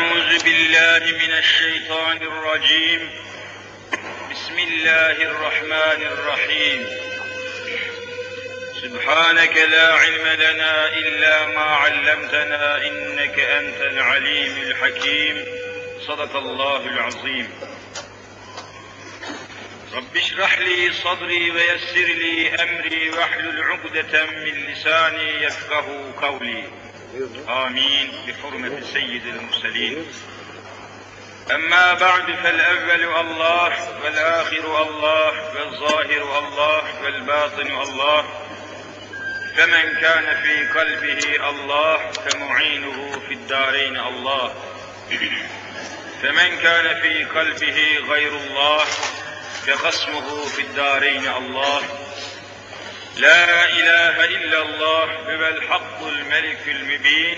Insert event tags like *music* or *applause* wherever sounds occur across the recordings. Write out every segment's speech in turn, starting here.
أعوذ بالله من الشيطان الرجيم. بسم الله الرحمن الرحيم. سبحانك لا علم لنا إلا ما علمتنا إنك أنت العليم الحكيم. صدق الله العظيم. رب اشرح لي صدري ويسر لي أمري واحلل عقدة من لساني يفقه قولي. آمين بحرمة سيد المرسلين. أما بعد فالأول الله والآخر الله والظاهر الله والباطن الله. فمن كان في قلبه الله فمعينه في الدارين الله. فمن كان في قلبه غير الله فخصمه في الدارين الله. لا إله إلا الله هو الحق الملك المبين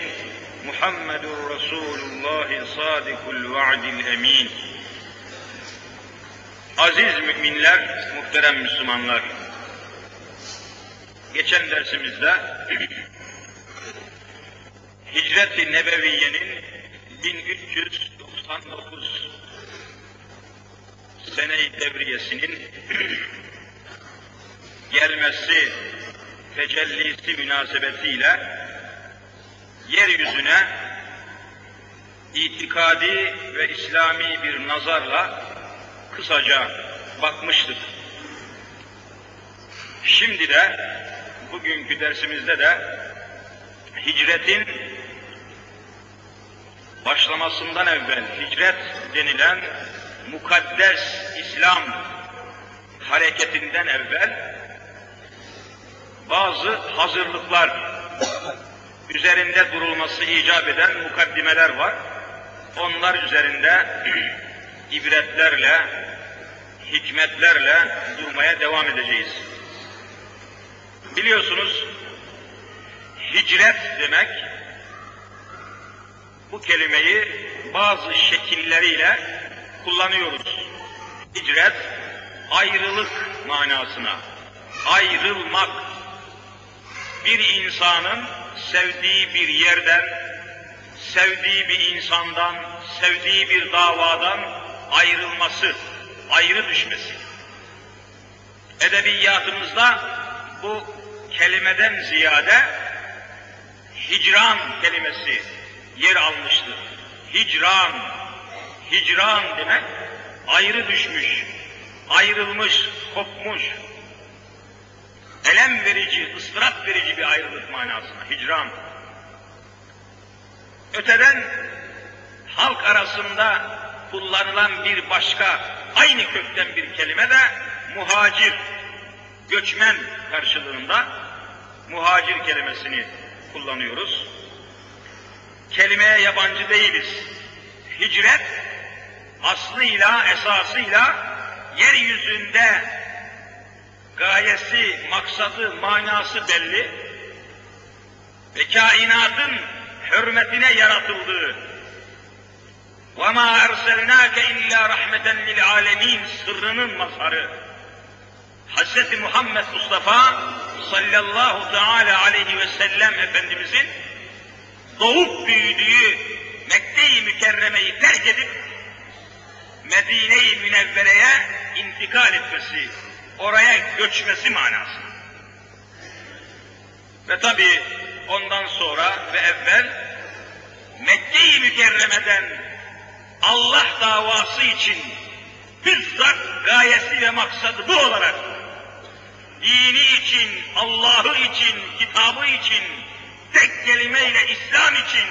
محمد رسول الله صادق الوعد الأمين Aziz müminler, muhterem Müslümanlar, geçen dersimizde *clears throat* Hicret-i Nebeviye'nin 1399 sene-i devriyesinin gelmesi tecellisi münasebetiyle yeryüzüne itikadi ve İslami bir nazarla kısaca bakmıştık. Şimdi de bugünkü dersimizde de hicretin başlamasından evvel hicret denilen mukaddes İslam hareketinden evvel bazı hazırlıklar üzerinde durulması icap eden mukaddimeler var. Onlar üzerinde *clears throat* ibretlerle, hikmetlerle durmaya devam edeceğiz. Biliyorsunuz hicret demek bu kelimeyi bazı şekilleriyle kullanıyoruz. Hicret ayrılık manasına, ayrılmak, bir insanın sevdiği bir yerden, sevdiği bir insandan, sevdiği bir davadan ayrılması, ayrı düşmesi. Edebiyatımızda bu kelimeden ziyade hicran kelimesi yer almıştır. Hicran, hicran demek ayrı düşmüş, ayrılmış, kopmuş, elem verici, ıstırap verici bir ayrılık manasına, hicran. Öteden halk arasında kullanılan bir başka, aynı kökten bir kelime de muhacir, göçmen karşılığında muhacir kelimesini kullanıyoruz. Kelimeye yabancı değiliz. Hicret, aslıyla, esasıyla yeryüzünde gayesi, maksadı, manası belli ve kainatın hürmetine yaratıldığı وَمَا اَرْسَلْنَاكَ اِلَّا رَحْمَةً لِلْعَالَمِينَ sırrının mazharı Hz. Muhammed Mustafa sallallahu teala aleyhi ve sellem Efendimizin doğup büyüdüğü Mekke-i Mükerreme'yi terk edip Medine-i Münevvere'ye intikal etmesi, oraya göçmesi manası. Ve tabi ondan sonra ve evvel Mekke-i Mükerreme'den Allah davası için bizzat gayesi ve maksadı bu olarak dini için, Allah'ı için, kitabı için, tek kelimeyle İslam için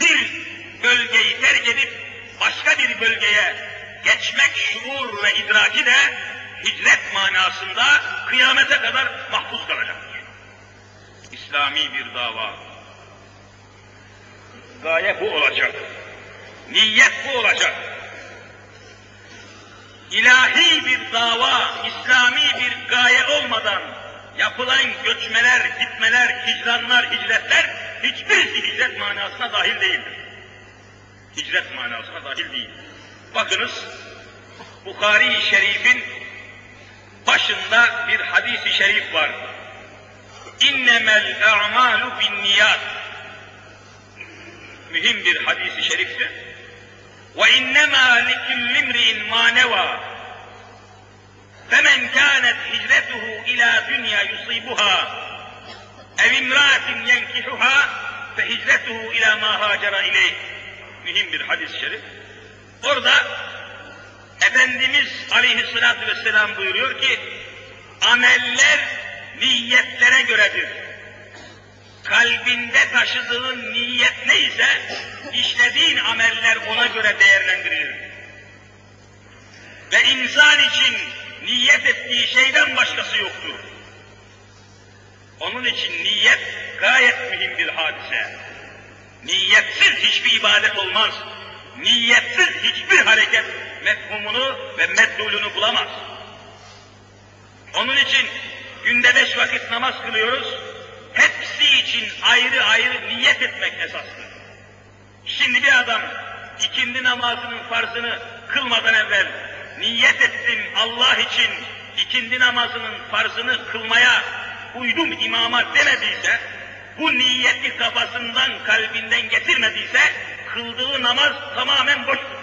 bir bölgeyi terk edip başka bir bölgeye geçmek şuur ve idraki de hicret manasında kıyamete kadar mahfuz kalacaktır. İslami bir dava. Gaye bu olacak. Niyet bu olacak. İlahi bir dava, İslami bir gaye olmadan yapılan göçmeler, gitmeler, hicranlar, hicretler hiçbirisi hicret manasına dahil değildir. Hicret manasına dahil değil. Bakınız, Bukhari-i Şerif'in başında bir hadisi şerif var. İnnemel a'malu bin niyat. Mühim bir hadisi şeriftir. Ve innema likullimri'in ma neva. Femen kânet hicretuhu ila dünya yusibuha ev imra'atin yenkihuha fe hicretuhu ila ma hacera ileyh. Mühim bir hadis-i şerif. Orada Efendimiz aleyhissalatü vesselam buyuruyor ki, ameller niyetlere göredir. Kalbinde taşıdığın niyet neyse, işlediğin ameller ona göre değerlendirilir. Ve insan için niyet ettiği şeyden başkası yoktur. Onun için niyet gayet mühim bir hadise. Niyetsiz hiçbir ibadet olmaz. Niyetsiz hiçbir hareket mefhumunu ve meddulunu bulamaz. Onun için günde beş vakit namaz kılıyoruz. Hepsi için ayrı ayrı niyet etmek esastır. Şimdi bir adam ikindi namazının farzını kılmadan evvel niyet ettim Allah için ikindi namazının farzını kılmaya uydum imama demediyse, bu niyeti kafasından, kalbinden getirmediyse, kıldığı namaz tamamen boştur.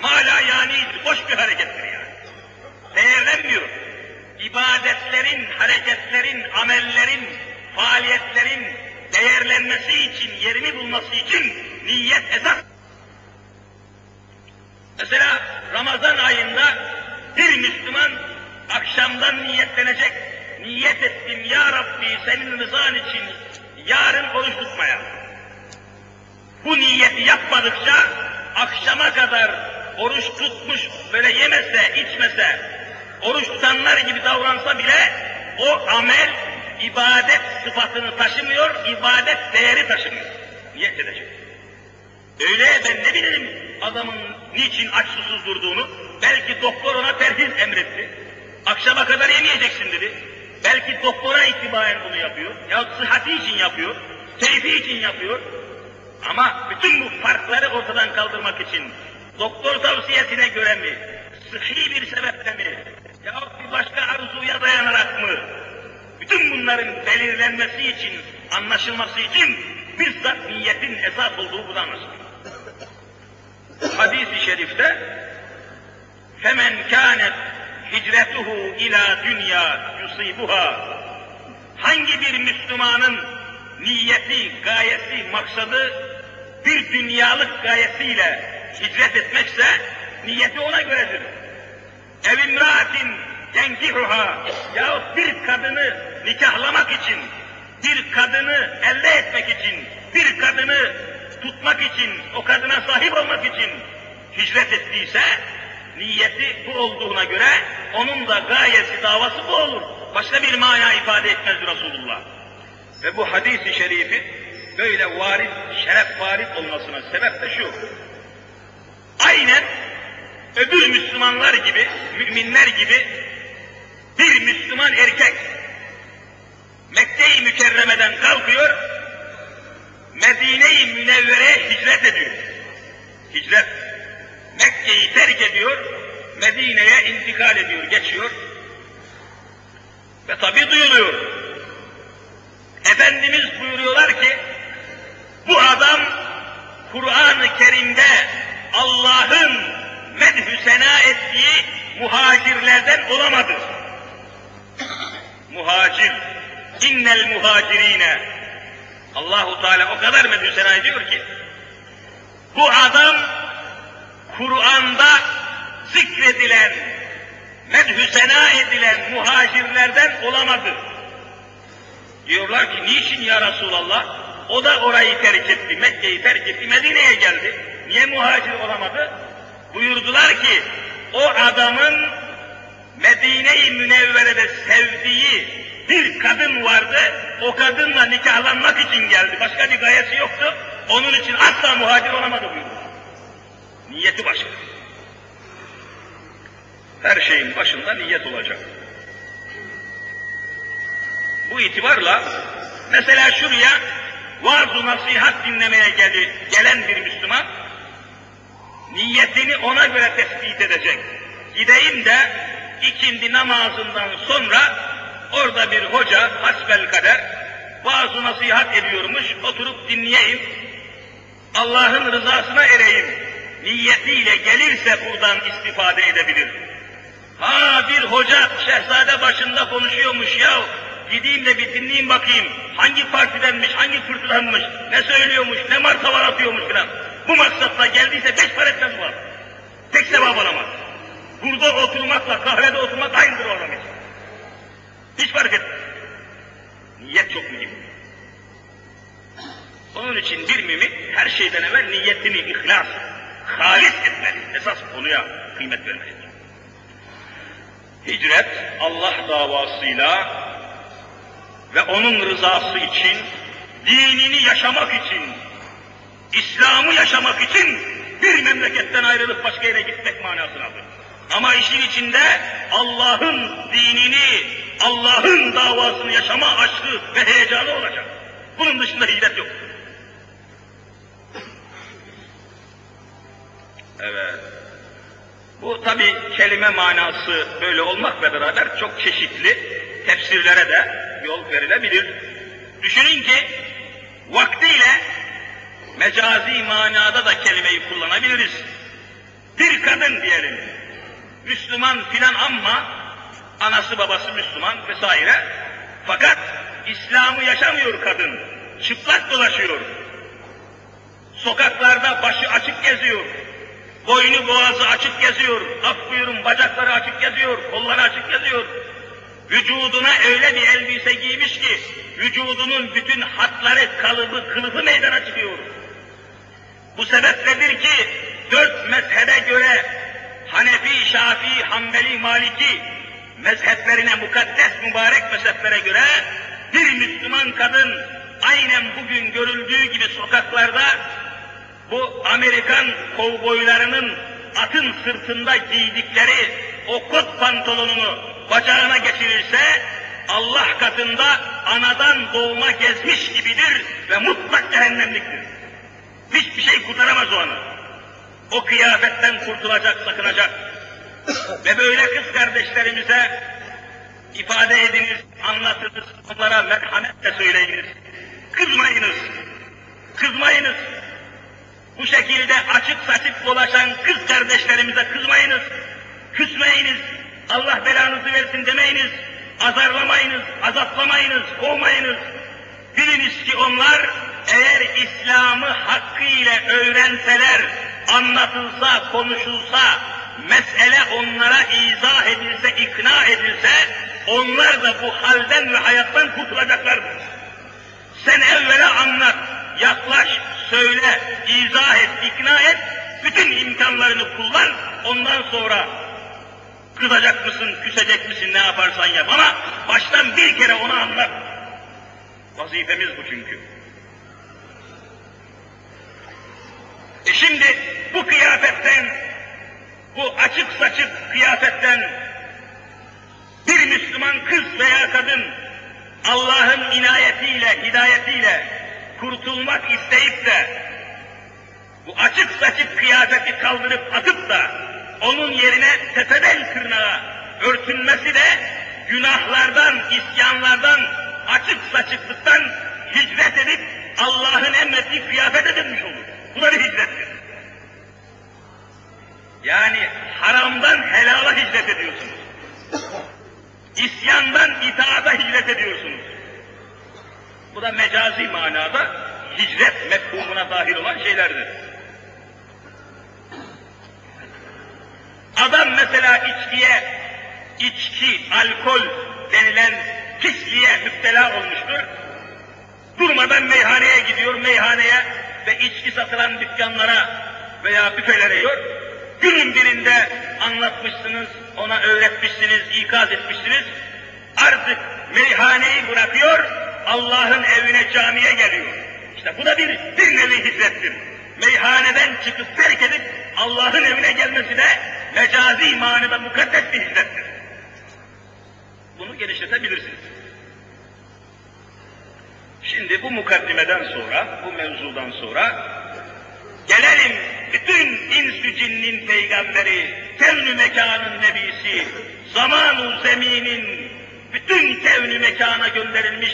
Mala yani boş bir harekettir yani. Değerlenmiyor. İbadetlerin, hareketlerin, amellerin, faaliyetlerin değerlenmesi için, yerini bulması için niyet esas. Mesela Ramazan ayında bir Müslüman akşamdan niyetlenecek. Niyet ettim ya Rabbi senin rızan için yarın oruç tutmaya. Bu niyeti yapmadıkça akşama kadar oruç tutmuş böyle yemese, içmese, oruç tutanlar gibi davransa bile o amel ibadet sıfatını taşımıyor, ibadet değeri taşımıyor. Niyet edecek. Öyle ben ne bileyim adamın niçin aç susuz durduğunu, belki doktor ona terhis emretti. Akşama kadar yemeyeceksin dedi. Belki doktora itibaren bunu yapıyor. Ya sıhhati için yapıyor, keyfi için yapıyor. Ama bütün bu farkları ortadan kaldırmak için doktor tavsiyesine göre mi, sıhhi bir sebeple mi, ya bir başka arzuya dayanarak mı, bütün bunların belirlenmesi için, anlaşılması için bizzat niyetin esas olduğu bu anlaşılır. Hadis-i şerifte femen kânet hicretuhu ila dünya yusibuha hangi bir Müslümanın niyeti, gayesi, maksadı bir dünyalık gayesiyle hicret etmekse niyeti ona göredir. Ev imraatin tenkihuha yahut bir kadını nikahlamak için, bir kadını elde etmek için, bir kadını tutmak için, o kadına sahip olmak için hicret ettiyse, niyeti bu olduğuna göre onun da gayesi, davası bu olur. Başka bir mana ifade etmez Resulullah. Ve bu hadisi şerifi böyle varit, şeref varit olmasına sebep de şu. Aynen öbür Müslümanlar gibi, müminler gibi bir Müslüman erkek Mekke-i Mükerreme'den kalkıyor, Medine-i Münevvere'ye hicret ediyor. Hicret. Mekke'yi terk ediyor, Medine'ye intikal ediyor, geçiyor. Ve tabi duyuluyor. Efendimiz buyuruyorlar ki, bu adam Kur'an-ı Kerim'de Allah'ın medhü sena ettiği muhacirlerden olamadı. Muhacir, innel muhacirine. Allahu Teala o kadar medhü sena ediyor ki, bu adam Kur'an'da zikredilen, medhü sena edilen muhacirlerden olamadı. Diyorlar ki niçin ya Resulallah? O da orayı terk etti, Mekke'yi terk etti, Medine'ye geldi. Niye muhacir olamadı? Buyurdular ki o adamın Medine-i Münevvere'de sevdiği bir kadın vardı, o kadınla nikahlanmak için geldi. Başka bir gayesi yoktu, onun için asla muhacir olamadı buyurdular. Niyeti başka. Her şeyin başında niyet olacak. Bu itibarla mesela şuraya vaaz nasihat dinlemeye geldi, gelen bir Müslüman niyetini ona göre tespit edecek. Gideyim de ikindi namazından sonra orada bir hoca hasbel kader vaaz nasihat ediyormuş, oturup dinleyeyim. Allah'ın rızasına ereyim niyetiyle gelirse buradan istifade edebilir. Ha bir hoca şehzade başında konuşuyormuş ya, gideyim de bir dinleyeyim bakayım, hangi partidenmiş, hangi fırtıdanmış, ne söylüyormuş, ne martavar atıyormuş filan. Bu maksatla geldiyse beş para etmez var. Tek sevap alamaz. Burada oturmakla kahvede oturmak aynıdır o adam için. Hiç fark etmez. Niyet çok mühim. Onun için bir mümin her şeyden evvel niyetini ihlas, halis etmeli. Esas konuya kıymet vermelidir. Hicret Allah davasıyla ve onun rızası için, dinini yaşamak için, İslam'ı yaşamak için bir memleketten ayrılıp başka yere gitmek manasına alır. Ama işin içinde Allah'ın dinini, Allah'ın davasını yaşama aşkı ve heyecanı olacak. Bunun dışında hicret yok. Evet. Bu tabi kelime manası böyle olmakla beraber çok çeşitli tefsirlere de yol verilebilir. Düşünün ki vaktiyle mecazi manada da kelimeyi kullanabiliriz. Bir kadın diyelim, Müslüman filan ama anası babası Müslüman vesaire. Fakat İslam'ı yaşamıyor kadın, çıplak dolaşıyor. Sokaklarda başı açık geziyor, boynu boğazı açık geziyor, af buyurun bacakları açık geziyor, kolları açık geziyor. Vücuduna öyle bir elbise giymiş ki, vücudunun bütün hatları, kalıbı, kılıfı meydana çıkıyor. Bu sebepledir ki, dört mezhebe göre Hanefi, Şafii, Hanbeli, Maliki mezheplerine, mukaddes mübarek mezheplere göre bir Müslüman kadın aynen bugün görüldüğü gibi sokaklarda bu Amerikan kovboylarının atın sırtında giydikleri o kot pantolonunu bacağına geçirirse Allah katında anadan doğma gezmiş gibidir ve mutlak cehennemliktir. Hiçbir şey kurtaramaz o anı. O kıyafetten kurtulacak, sakınacak. ve böyle kız kardeşlerimize ifade ediniz, anlatınız, onlara merhametle söyleyiniz. Kızmayınız, kızmayınız. Bu şekilde açık saçık dolaşan kız kardeşlerimize kızmayınız, küsmeyiniz, Allah belanızı versin demeyiniz, azarlamayınız, azatlamayınız, kovmayınız. Biliniz ki onlar eğer İslam'ı hakkıyla öğrenseler, anlatılsa, konuşulsa, mesele onlara izah edilse, ikna edilse, onlar da bu halden ve hayattan kurtulacaklardır. Sen evvela anlat, yaklaş, söyle, izah et, ikna et, bütün imkanlarını kullan, ondan sonra kızacak mısın, küsecek misin, ne yaparsan yap ama baştan bir kere onu anlat. Vazifemiz bu çünkü. Şimdi bu kıyafetten, bu açık saçık kıyafetten bir Müslüman kız veya kadın Allah'ın inayetiyle, hidayetiyle kurtulmak isteyip de bu açık saçık kıyafeti kaldırıp atıp da onun yerine tepeden tırnağa örtünmesi de günahlardan, isyanlardan, açık saçıklıktan hicret edip Allah'ın emrettiği kıyafet edilmiş olur. Bu da bir hicrettir. Yani haramdan helala hicret ediyorsunuz. İsyandan itaata hicret ediyorsunuz. Bu da mecazi manada hicret mefhumuna dahil olan şeylerdir. Adam mesela içkiye, içki, alkol denilen pisliğe müptela olmuştur. Durmadan meyhaneye gidiyor, meyhaneye ve içki satılan dükkanlara veya büfelere yiyor. Günün birinde anlatmışsınız, ona öğretmişsiniz, ikaz etmişsiniz. Artık meyhaneyi bırakıyor, Allah'ın evine, camiye geliyor. İşte bu da bir, bir nevi hicrettir. Meyhaneden çıkıp terk edip Allah'ın evine gelmesi de mecazi manada mukaddes bir hicrettir. Bunu genişletebilirsiniz. Şimdi bu mukaddimeden sonra, bu mevzudan sonra gelelim bütün insü cinnin peygamberi, kevn mekanın nebisi, zamanu zeminin bütün kevn mekana gönderilmiş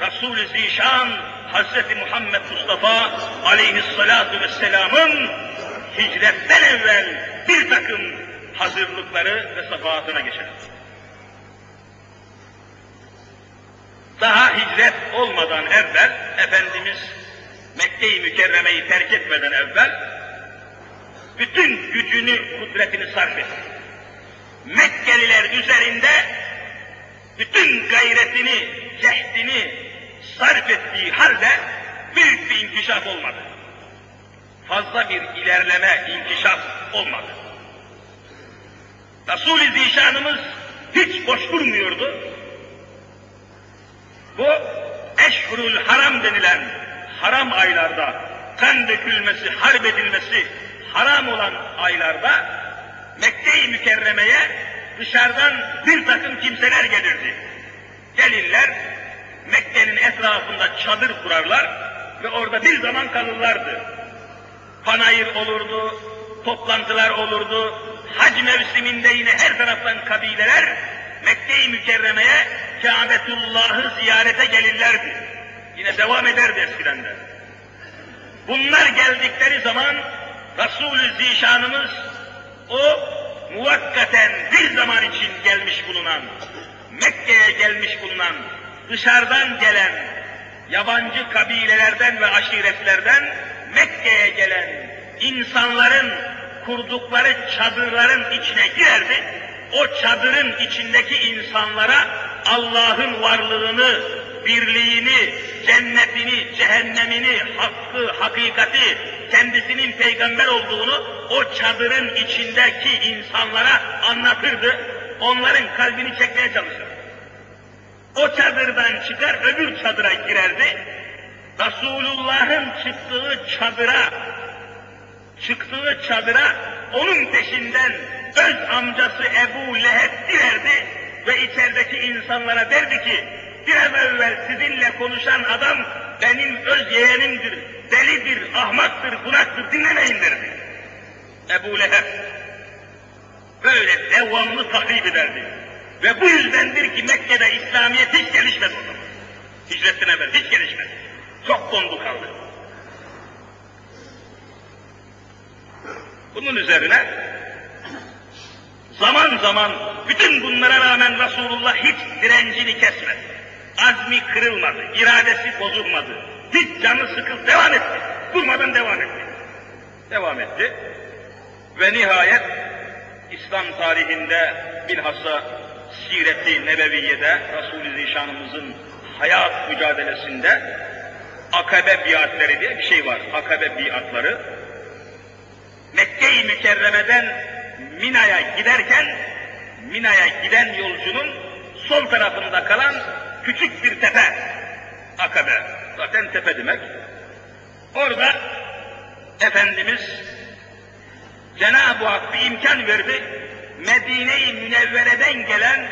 Resul-i Zişan Hz. Muhammed Mustafa aleyhissalatu vesselamın hicretten evvel bir takım hazırlıkları ve safahatına geçelim. Daha hicret olmadan evvel Efendimiz Mekke-i Mükerreme'yi terk etmeden evvel bütün gücünü, kudretini sarf etti. Mekkeliler üzerinde bütün gayretini, cehdini sarf ettiği halde büyük bir inkişaf olmadı. Fazla bir ilerleme, inkişaf olmadı. Resul-i Zişanımız hiç boş durmuyordu. Bu eşhurul haram denilen haram aylarda kan dökülmesi, harp edilmesi haram olan aylarda Mekke-i Mükerreme'ye dışarıdan bir takım kimseler gelirdi. Gelirler, Mekke'nin etrafında çadır kurarlar ve orada bir zaman kalırlardı. Panayır olurdu, toplantılar olurdu, hac mevsiminde yine her taraftan kabileler Mekke-i Mükerreme'ye Kâbetullah'ı ziyarete gelirlerdi. Yine devam ederdi eskiden de. Bunlar geldikleri zaman Resul-ü Zişanımız o muvakkaten bir zaman için gelmiş bulunan, Mekke'ye gelmiş bulunan, dışarıdan gelen, yabancı kabilelerden ve aşiretlerden Mekke'ye gelen insanların kurdukları çadırların içine girerdi. O çadırın içindeki insanlara Allah'ın varlığını, birliğini, cennetini, cehennemini, hakkı, hakikati, kendisinin peygamber olduğunu o çadırın içindeki insanlara anlatırdı. Onların kalbini çekmeye çalışırdı. O çadırdan çıkar öbür çadıra girerdi. Resulullah'ın çıktığı çadıra, çıktığı çadıra onun peşinden öz amcası Ebu Leheb girerdi ve içerideki insanlara derdi ki biraz evvel sizinle konuşan adam benim öz yeğenimdir, delidir, ahmaktır, bunaktır, dinlemeyin derdi. Ebu Leheb böyle devamlı tahrip ederdi. Ve bu yüzdendir ki Mekke'de İslamiyet hiç gelişmedi o zaman. Hicretten evvel hiç gelişmedi. Çok dondu kaldı. Bunun üzerine zaman zaman bütün bunlara rağmen Resulullah hiç direncini kesmedi. Azmi kırılmadı, iradesi bozulmadı. Hiç canı sıkıl devam etti. Durmadan devam etti. Devam etti. Ve nihayet İslam tarihinde bilhassa Siret-i Nebeviye'de Resul-i Zişanımızın hayat mücadelesinde akabe biatleri diye bir şey var. Akabe biatları. Mekke-i Mükerreme'den Mina'ya giderken Mina'ya giden yolcunun sol tarafında kalan küçük bir tepe. Akabe. Zaten tepe demek. Orada Efendimiz Cenab-ı Hak bir imkan verdi. Medine-i Münevvere'den gelen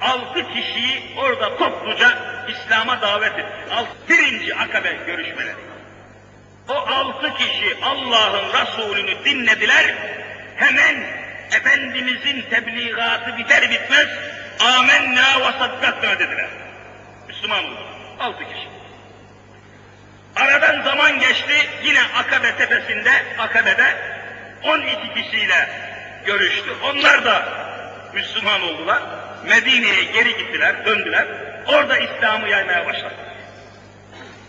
altı kişiyi orada topluca İslam'a davet etti. Alt, birinci akabe görüşmeleri. O altı kişi Allah'ın Resulünü dinlediler. Hemen Efendimizin tebliğatı biter bitmez amenna ve saddakna dediler. Müslüman oldu. Altı kişi. Aradan zaman geçti. Yine Akabe tepesinde, Akabe'de 12 kişiyle görüştü. Onlar da Müslüman oldular. Medine'ye geri gittiler, döndüler. Orada İslam'ı yaymaya başladı.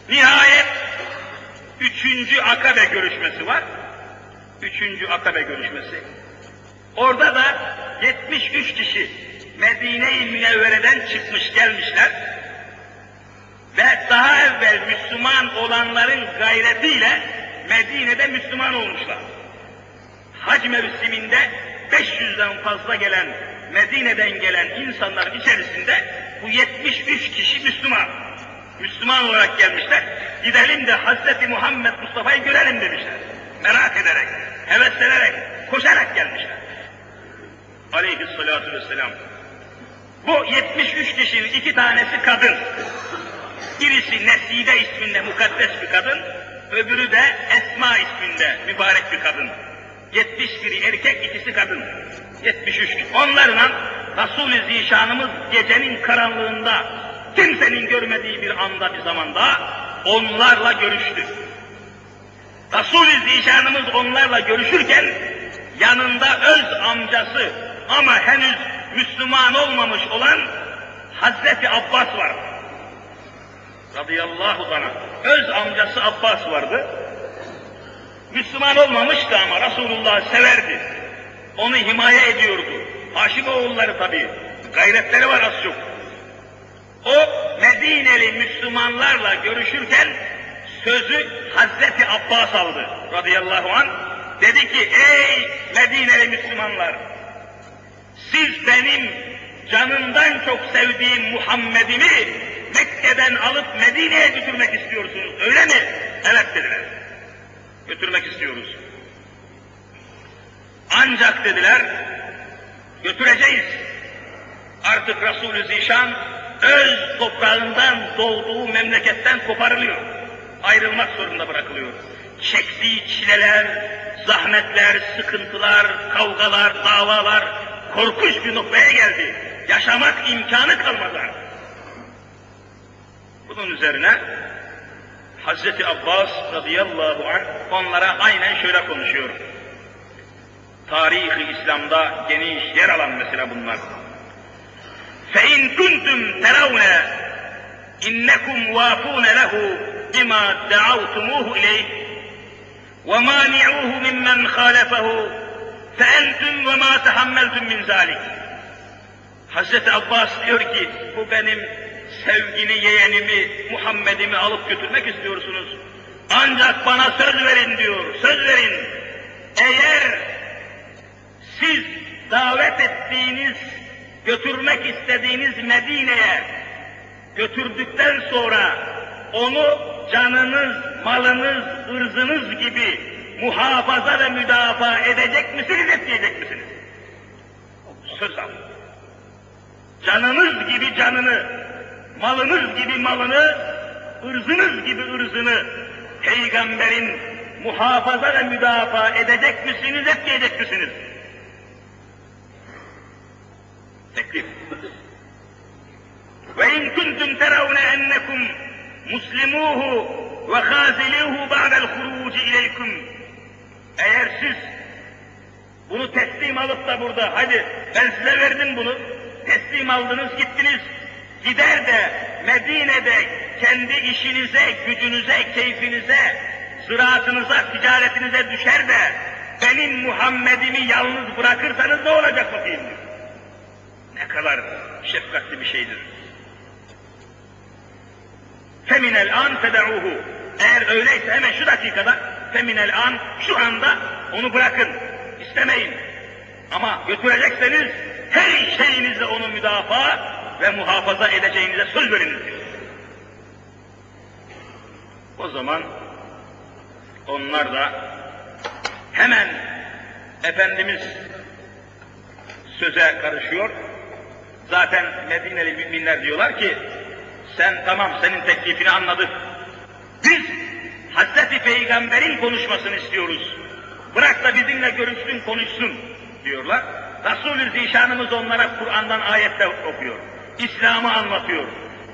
Nihayet üçüncü akabe görüşmesi var. Üçüncü akabe görüşmesi. Orada da 73 kişi Medine-i Münevvere'den çıkmış gelmişler. Ve daha evvel Müslüman olanların gayretiyle Medine'de Müslüman olmuşlar. Hac mevsiminde 500'den fazla gelen Medine'den gelen insanların içerisinde bu 73 kişi Müslüman. Müslüman olarak gelmişler. Gidelim de Hazreti Muhammed Mustafa'yı görelim demişler. Merak ederek, heveslenerek, koşarak gelmişler. Aleyhissalatu vesselam. Bu 73 kişinin iki tanesi kadın. Birisi Neside isminde mukaddes bir kadın, öbürü de Esma isminde mübarek bir kadın. 71 erkek, ikisi kadın. 73. Onlarla Resul-i Zişanımız gecenin karanlığında kimsenin görmediği bir anda bir zamanda onlarla görüştü. Resul-i Zişanımız onlarla görüşürken yanında öz amcası ama henüz Müslüman olmamış olan Hazreti Abbas var. Radıyallahu anh. Öz amcası Abbas vardı. Müslüman olmamıştı ama Resulullah severdi. Onu himaye ediyordu. Haşim oğulları tabii. Gayretleri var az çok. O Medineli Müslümanlarla görüşürken sözü Hazreti Abbas aldı radıyallahu an. Dedi ki ey Medineli Müslümanlar siz benim canından çok sevdiğim Muhammed'imi Mekke'den alıp Medine'ye götürmek istiyorsunuz öyle mi? Evet dediler. Götürmek istiyoruz. Ancak dediler götüreceğiz. Artık Resulü Zişan öz toprağından doğduğu memleketten koparılıyor Ayrılmak zorunda bırakılıyor. Çektiği çileler, zahmetler, sıkıntılar, kavgalar, davalar korkunç bir noktaya geldi. Yaşamak imkanı kalmadı Bunun üzerine Hazreti Abbas radıyallahu anh onlara aynen şöyle konuşuyor. Tarihi İslam'da geniş yer alan mesela bunlar. فَاِنْ كُنْتُمْ تَرَوْنَ اِنَّكُمْ وَافُونَ لَهُ بِمَا دَعَوْتُمُوهُ اِلَيْهِ وَمَانِعُوهُ مِمَّنْ خَالَفَهُ فَاَنْتُمْ وَمَا تَحَمَّلْتُمْ مِنْ ذَٰلِكِ Hazreti Abbas diyor ki, bu benim sevgili yeğenimi, Muhammed'imi alıp götürmek istiyorsunuz. Ancak bana söz verin diyor, söz verin. Eğer siz davet ettiğiniz götürmek istediğiniz Medine'ye götürdükten sonra onu canınız, malınız, ırzınız gibi muhafaza ve müdafaa edecek misiniz, etmeyecek misiniz? Söz al. Canınız gibi canını, malınız gibi malını, ırzınız gibi ırzını peygamberin muhafaza ve müdafaa edecek misiniz, etmeyecek misiniz? teklif. Ve in kuntum teravne ennekum muslimuhu ve haziluhu ba'del huruci ileykum. Eğer siz bunu teslim alıp da burada, hadi ben size verdim bunu, teslim aldınız gittiniz, gider de Medine'de kendi işinize, gücünüze, keyfinize, ziraatınıza, ticaretinize düşer de benim Muhammed'imi yalnız bırakırsanız ne olacak bakayım? Ne kadar şefkatli bir şeydir. Feminel an fedauhu. Eğer öyleyse hemen şu dakikada feminel an şu anda onu bırakın. İstemeyin. Ama götürecekseniz her şeyinizle onu müdafaa ve muhafaza edeceğinize söz veriniz. O zaman onlar da hemen Efendimiz söze karışıyor, Zaten Medineli müminler diyorlar ki, sen tamam senin teklifini anladık. Biz Hazreti Peygamber'in konuşmasını istiyoruz. Bırak da bizimle görüşsün, konuşsun diyorlar. Resul-ü Zişanımız onlara Kur'an'dan ayette okuyor. İslam'ı anlatıyor.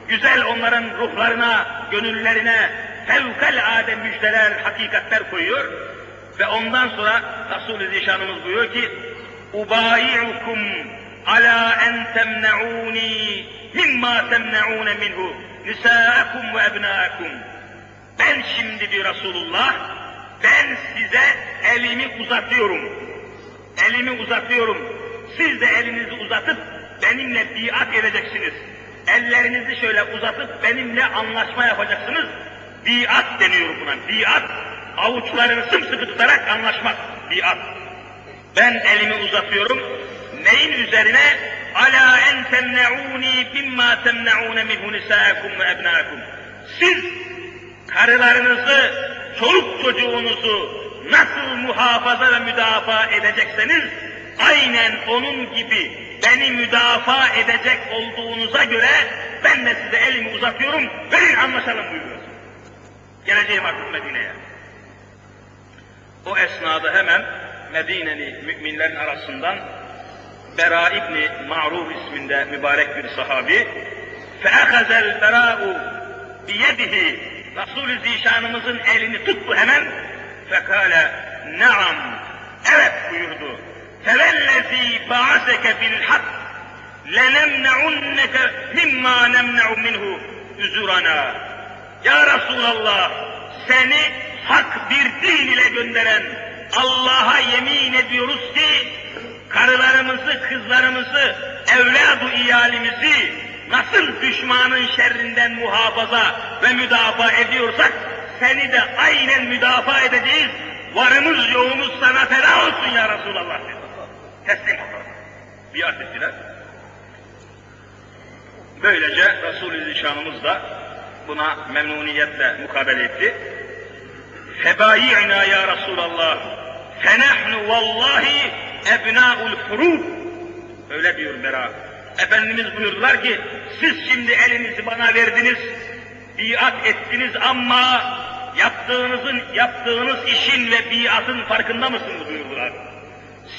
Güzel onların ruhlarına, gönüllerine fevkalade müjdeler, hakikatler koyuyor. Ve ondan sonra Resul-ü Zişanımız buyuruyor ki, ubayi'ukum ala en temne'uni mimma temne'une minhu nisa'akum ve ebna'akum. Ben şimdi diyor Resulullah, ben size elimi uzatıyorum. Elimi uzatıyorum. Siz de elinizi uzatıp benimle biat edeceksiniz. Ellerinizi şöyle uzatıp benimle anlaşma yapacaksınız. Biat deniyor buna. Biat, avuçlarını sımsıkı tutarak anlaşmak. Biat. Ben elimi uzatıyorum, neyin üzerine? Ala en temne'uni bimma temne'une minhu nisâkum ve ebnâkum. Siz karılarınızı, çoluk çocuğunuzu nasıl muhafaza ve müdafaa edecekseniz, aynen onun gibi beni müdafaa edecek olduğunuza göre ben de size elimi uzatıyorum, verin anlaşalım buyuruyor. Geleceğim artık Medine'ye. O esnada hemen Medineli müminlerin arasından Bera İbni Ma'ruf isminde mübarek bir sahabi فَأَخَذَ الْبَرَاءُ بِيَدِهِ Resul-i Zişanımızın elini tuttu hemen. Fekale naam evet buyurdu. Fevellezî ba'aseke bil hak lenemne'unneke mimma nemne'u minhu üzurana. Ya Resulallah seni hak bir din ile gönderen Allah'a yemin ediyoruz ki karılarımızı, kızlarımızı, evladu iyalimizi nasıl düşmanın şerrinden muhafaza ve müdafaa ediyorsak seni de aynen müdafaa edeceğiz. Varımız yoğumuz sana feda olsun ya Resulallah dedi. Teslim ol. Biat ettiler. Böylece Resul-i Zişanımız da buna memnuniyetle mukabele etti. Febayi'na ya Resulallah fenahnu vallahi ebna'ul hurub öyle diyor Mera. Efendimiz buyurdular ki siz şimdi elinizi bana verdiniz, biat ettiniz ama yaptığınızın, yaptığınız işin ve biatın farkında mısınız buyurdular.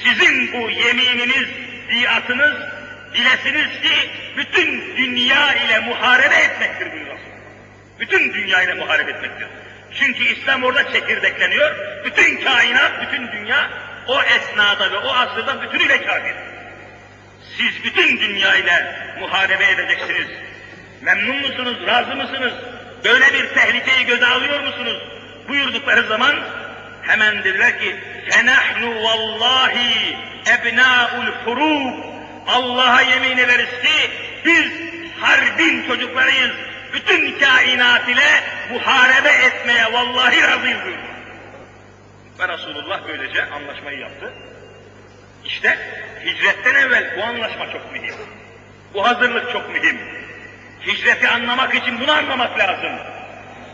Sizin bu yemininiz, biatınız, bilesiniz ki bütün dünya ile muharebe etmektir buyuruyor. Bütün dünya ile muharebe etmektir. Çünkü İslam orada çekirdekleniyor, bütün kainat, bütün dünya o esnada ve o asırda bütünüyle kafir. Siz bütün dünya ile muharebe edeceksiniz. Memnun musunuz, razı mısınız? Böyle bir tehlikeyi göze alıyor musunuz? Buyurdukları zaman hemen dediler ki فَنَحْنُ vallahi ebnâul hurûb Allah'a yemin ederiz ki biz harbin çocuklarıyız. Bütün kainat ile muharebe etmeye vallahi razıyız buyurdu. Ve Resulullah böylece anlaşmayı yaptı. İşte hicretten evvel bu anlaşma çok mühim. Bu hazırlık çok mühim. Hicreti anlamak için bunu anlamak lazım.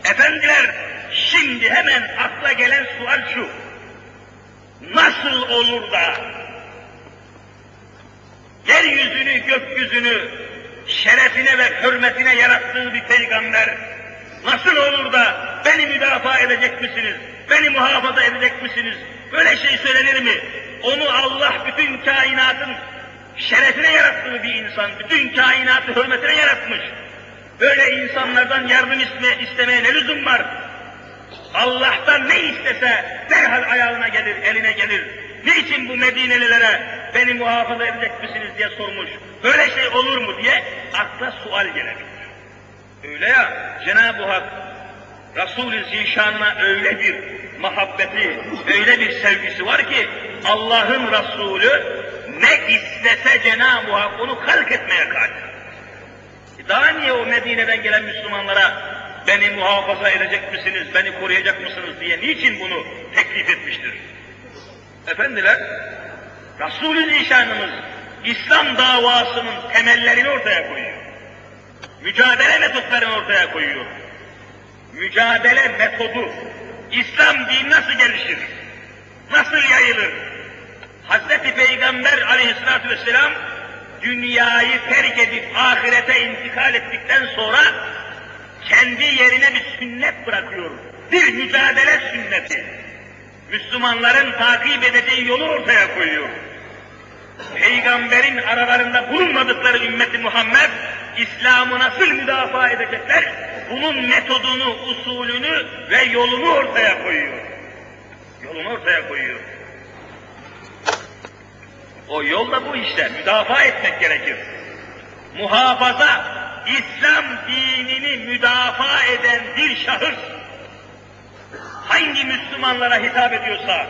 Efendiler, şimdi hemen akla gelen sual şu. Nasıl olur da yeryüzünü, gökyüzünü şerefine ve hürmetine yarattığı bir peygamber nasıl olur da beni müdafaa edecek misiniz? Beni muhafaza edecek misiniz? Böyle şey söylenir mi? Onu Allah bütün kainatın şerefine yarattığı bir insan, bütün kainatı hürmetine yaratmış. Böyle insanlardan yardım iste, istemeye ne lüzum var? Allah'tan ne istese derhal ayağına gelir, eline gelir. Niçin bu Medinelilere beni muhafaza edecek misiniz diye sormuş. Böyle şey olur mu diye akla sual gelebilir. Öyle ya Cenab-ı Hak Resul-i Zişan'ına öyle bir muhabbeti, öyle bir sevgisi var ki Allah'ın Resulü ne istese Cenab-ı Hak onu halk etmeye kadir. Daha niye o Medine'den gelen Müslümanlara beni muhafaza edecek misiniz, beni koruyacak mısınız diye niçin bunu teklif etmiştir? Efendiler, Resul-i Zişanımız İslam davasının temellerini ortaya koyuyor. Mücadele metotlarını ortaya koyuyor. Mücadele metodu, İslam dini nasıl gelişir? Nasıl yayılır? Hazreti Peygamber aleyhissalatü vesselam dünyayı terk edip ahirete intikal ettikten sonra kendi yerine bir sünnet bırakıyor. Bir mücadele sünneti. Müslümanların takip edeceği yolu ortaya koyuyor. Peygamberin aralarında bulunmadıkları ümmeti Muhammed, İslam'ı nasıl müdafaa edecekler? Bunun metodunu, usulünü ve yolunu ortaya koyuyor. Yolunu ortaya koyuyor. O yol da bu işte, müdafaa etmek gerekir. Muhafaza, İslam dinini müdafaa eden bir şahıs, hangi Müslümanlara hitap ediyorsa,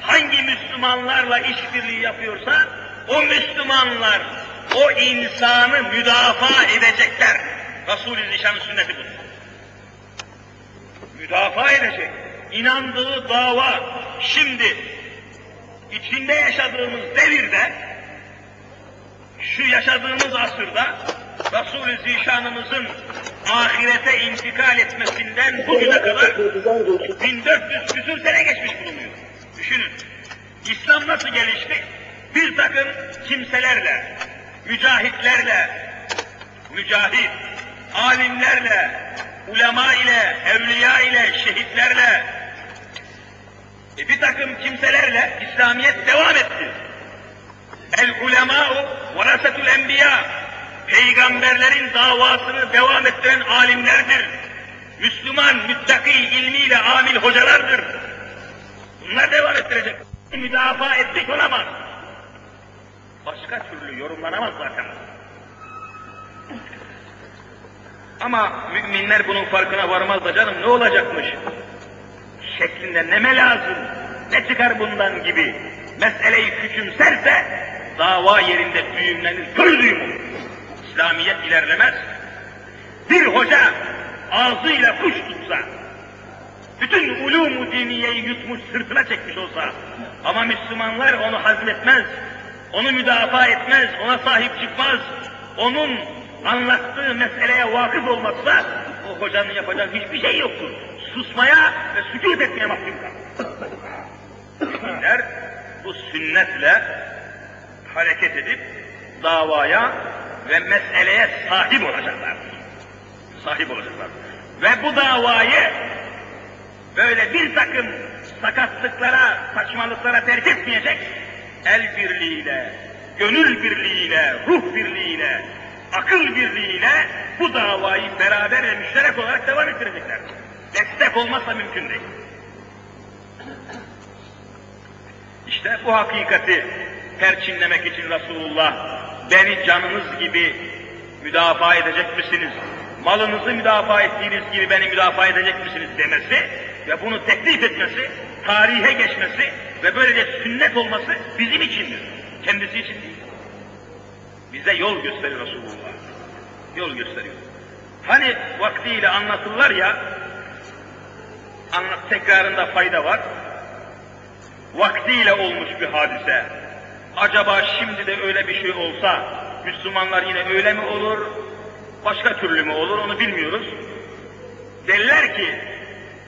hangi Müslümanlarla işbirliği yapıyorsa, o Müslümanlar o insanı müdafaa edecekler. Resul-i Zişan'ın sünneti budur. Müdafaa edecek. İnandığı dava şimdi içinde yaşadığımız devirde şu yaşadığımız asırda Resul-i Zişanımızın ahirete intikal etmesinden bugüne kadar 1400 küsur sene geçmiş bulunuyor. Düşünün. İslam nasıl gelişti? Bir takım kimselerle, mücahitlerle, mücahit, alimlerle, ulema ile, evliya ile, şehitlerle, e bir takım kimselerle İslamiyet devam etti. El ulemâ'u verasetül enbiya. Peygamberlerin davasını devam ettiren alimlerdir. Müslüman, müttaki, ilmiyle amil hocalardır. Bunlar devam ettirecek. Müdafaa etmek olamaz. Başka türlü yorumlanamaz zaten. Ama müminler bunun farkına varmaz da canım ne olacakmış? Şeklinde neme lazım, ne çıkar bundan gibi. Meseleyi küçümserse dava yerinde düğümlenir, kör düğüm olur. İslamiyet ilerlemez. Bir hoca ağzıyla kuş tutsa, bütün ulûm-u diniyeyi yutmuş, sırtına çekmiş olsa ama Müslümanlar onu hazmetmez, onu müdafaa etmez, ona sahip çıkmaz, onun anlattığı meseleye vakıf olmazsa o hocanın yapacağı hiçbir şey yoktur. Susmaya ve sükût etmeye mahkum kalır. Bu sünnetle hareket edip davaya ve meseleye sahip olacaklar. Sahip olacaklar. Ve bu davayı böyle bir takım sakatlıklara, saçmalıklara terk etmeyecek, el birliğiyle, gönül birliğiyle, ruh birliğiyle, akıl birliğiyle bu davayı beraber ve müşterek olarak devam ettirecekler. Destek olmazsa mümkün değil. İşte bu hakikati perçinlemek için Resulullah beni canınız gibi müdafaa edecek misiniz? Malınızı müdafaa ettiğiniz gibi beni müdafaa edecek misiniz demesi ve bunu teklif etmesi, tarihe geçmesi ve böylece sünnet olması bizim içindir. Kendisi için değil. Bize yol gösteriyor Resulullah. Yol gösteriyor. Hani vaktiyle anlatırlar ya, anlat, tekrarında fayda var. Vaktiyle olmuş bir hadise. Acaba şimdi de öyle bir şey olsa, Müslümanlar yine öyle mi olur, başka türlü mü olur onu bilmiyoruz. Derler ki,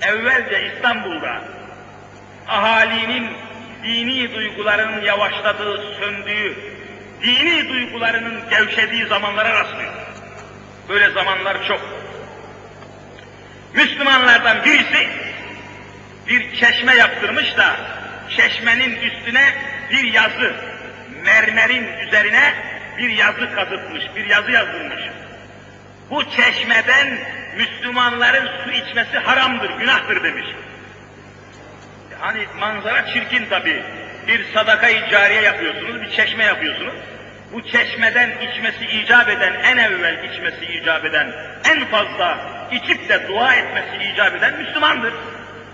evvelce İstanbul'da ahalinin dini duygularının yavaşladığı, söndüğü, dini duygularının gevşediği zamanlara rastlıyor. Böyle zamanlar çok. Müslümanlardan birisi bir çeşme yaptırmış da çeşmenin üstüne bir yazı, mermerin üzerine bir yazı kazıtmış, bir yazı yazdırmış. Bu çeşmeden Müslümanların su içmesi haramdır, günahtır demiş. Hani manzara çirkin tabi. Bir sadaka-i cariye yapıyorsunuz, bir çeşme yapıyorsunuz. Bu çeşmeden içmesi icap eden, en evvel içmesi icap eden, en fazla içip de dua etmesi icap eden Müslümandır.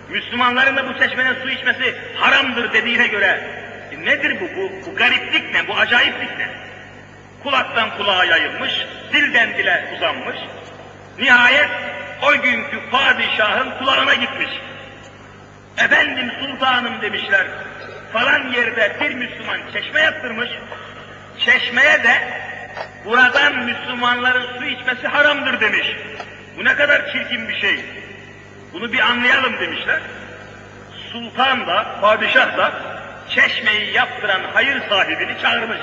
Müslümanların da bu çeşmeden su içmesi haramdır dediğine göre e nedir bu? bu? Bu gariplik ne? Bu acayiplik ne? Kulaktan kulağa yayılmış, dilden dile uzanmış. Nihayet o günkü padişahın kulağına gitmiş. Efendim sultanım demişler. Falan yerde bir Müslüman çeşme yaptırmış. Çeşmeye de buradan Müslümanların su içmesi haramdır demiş. Bu ne kadar çirkin bir şey. Bunu bir anlayalım demişler. Sultan da, padişah da çeşmeyi yaptıran hayır sahibini çağırmış.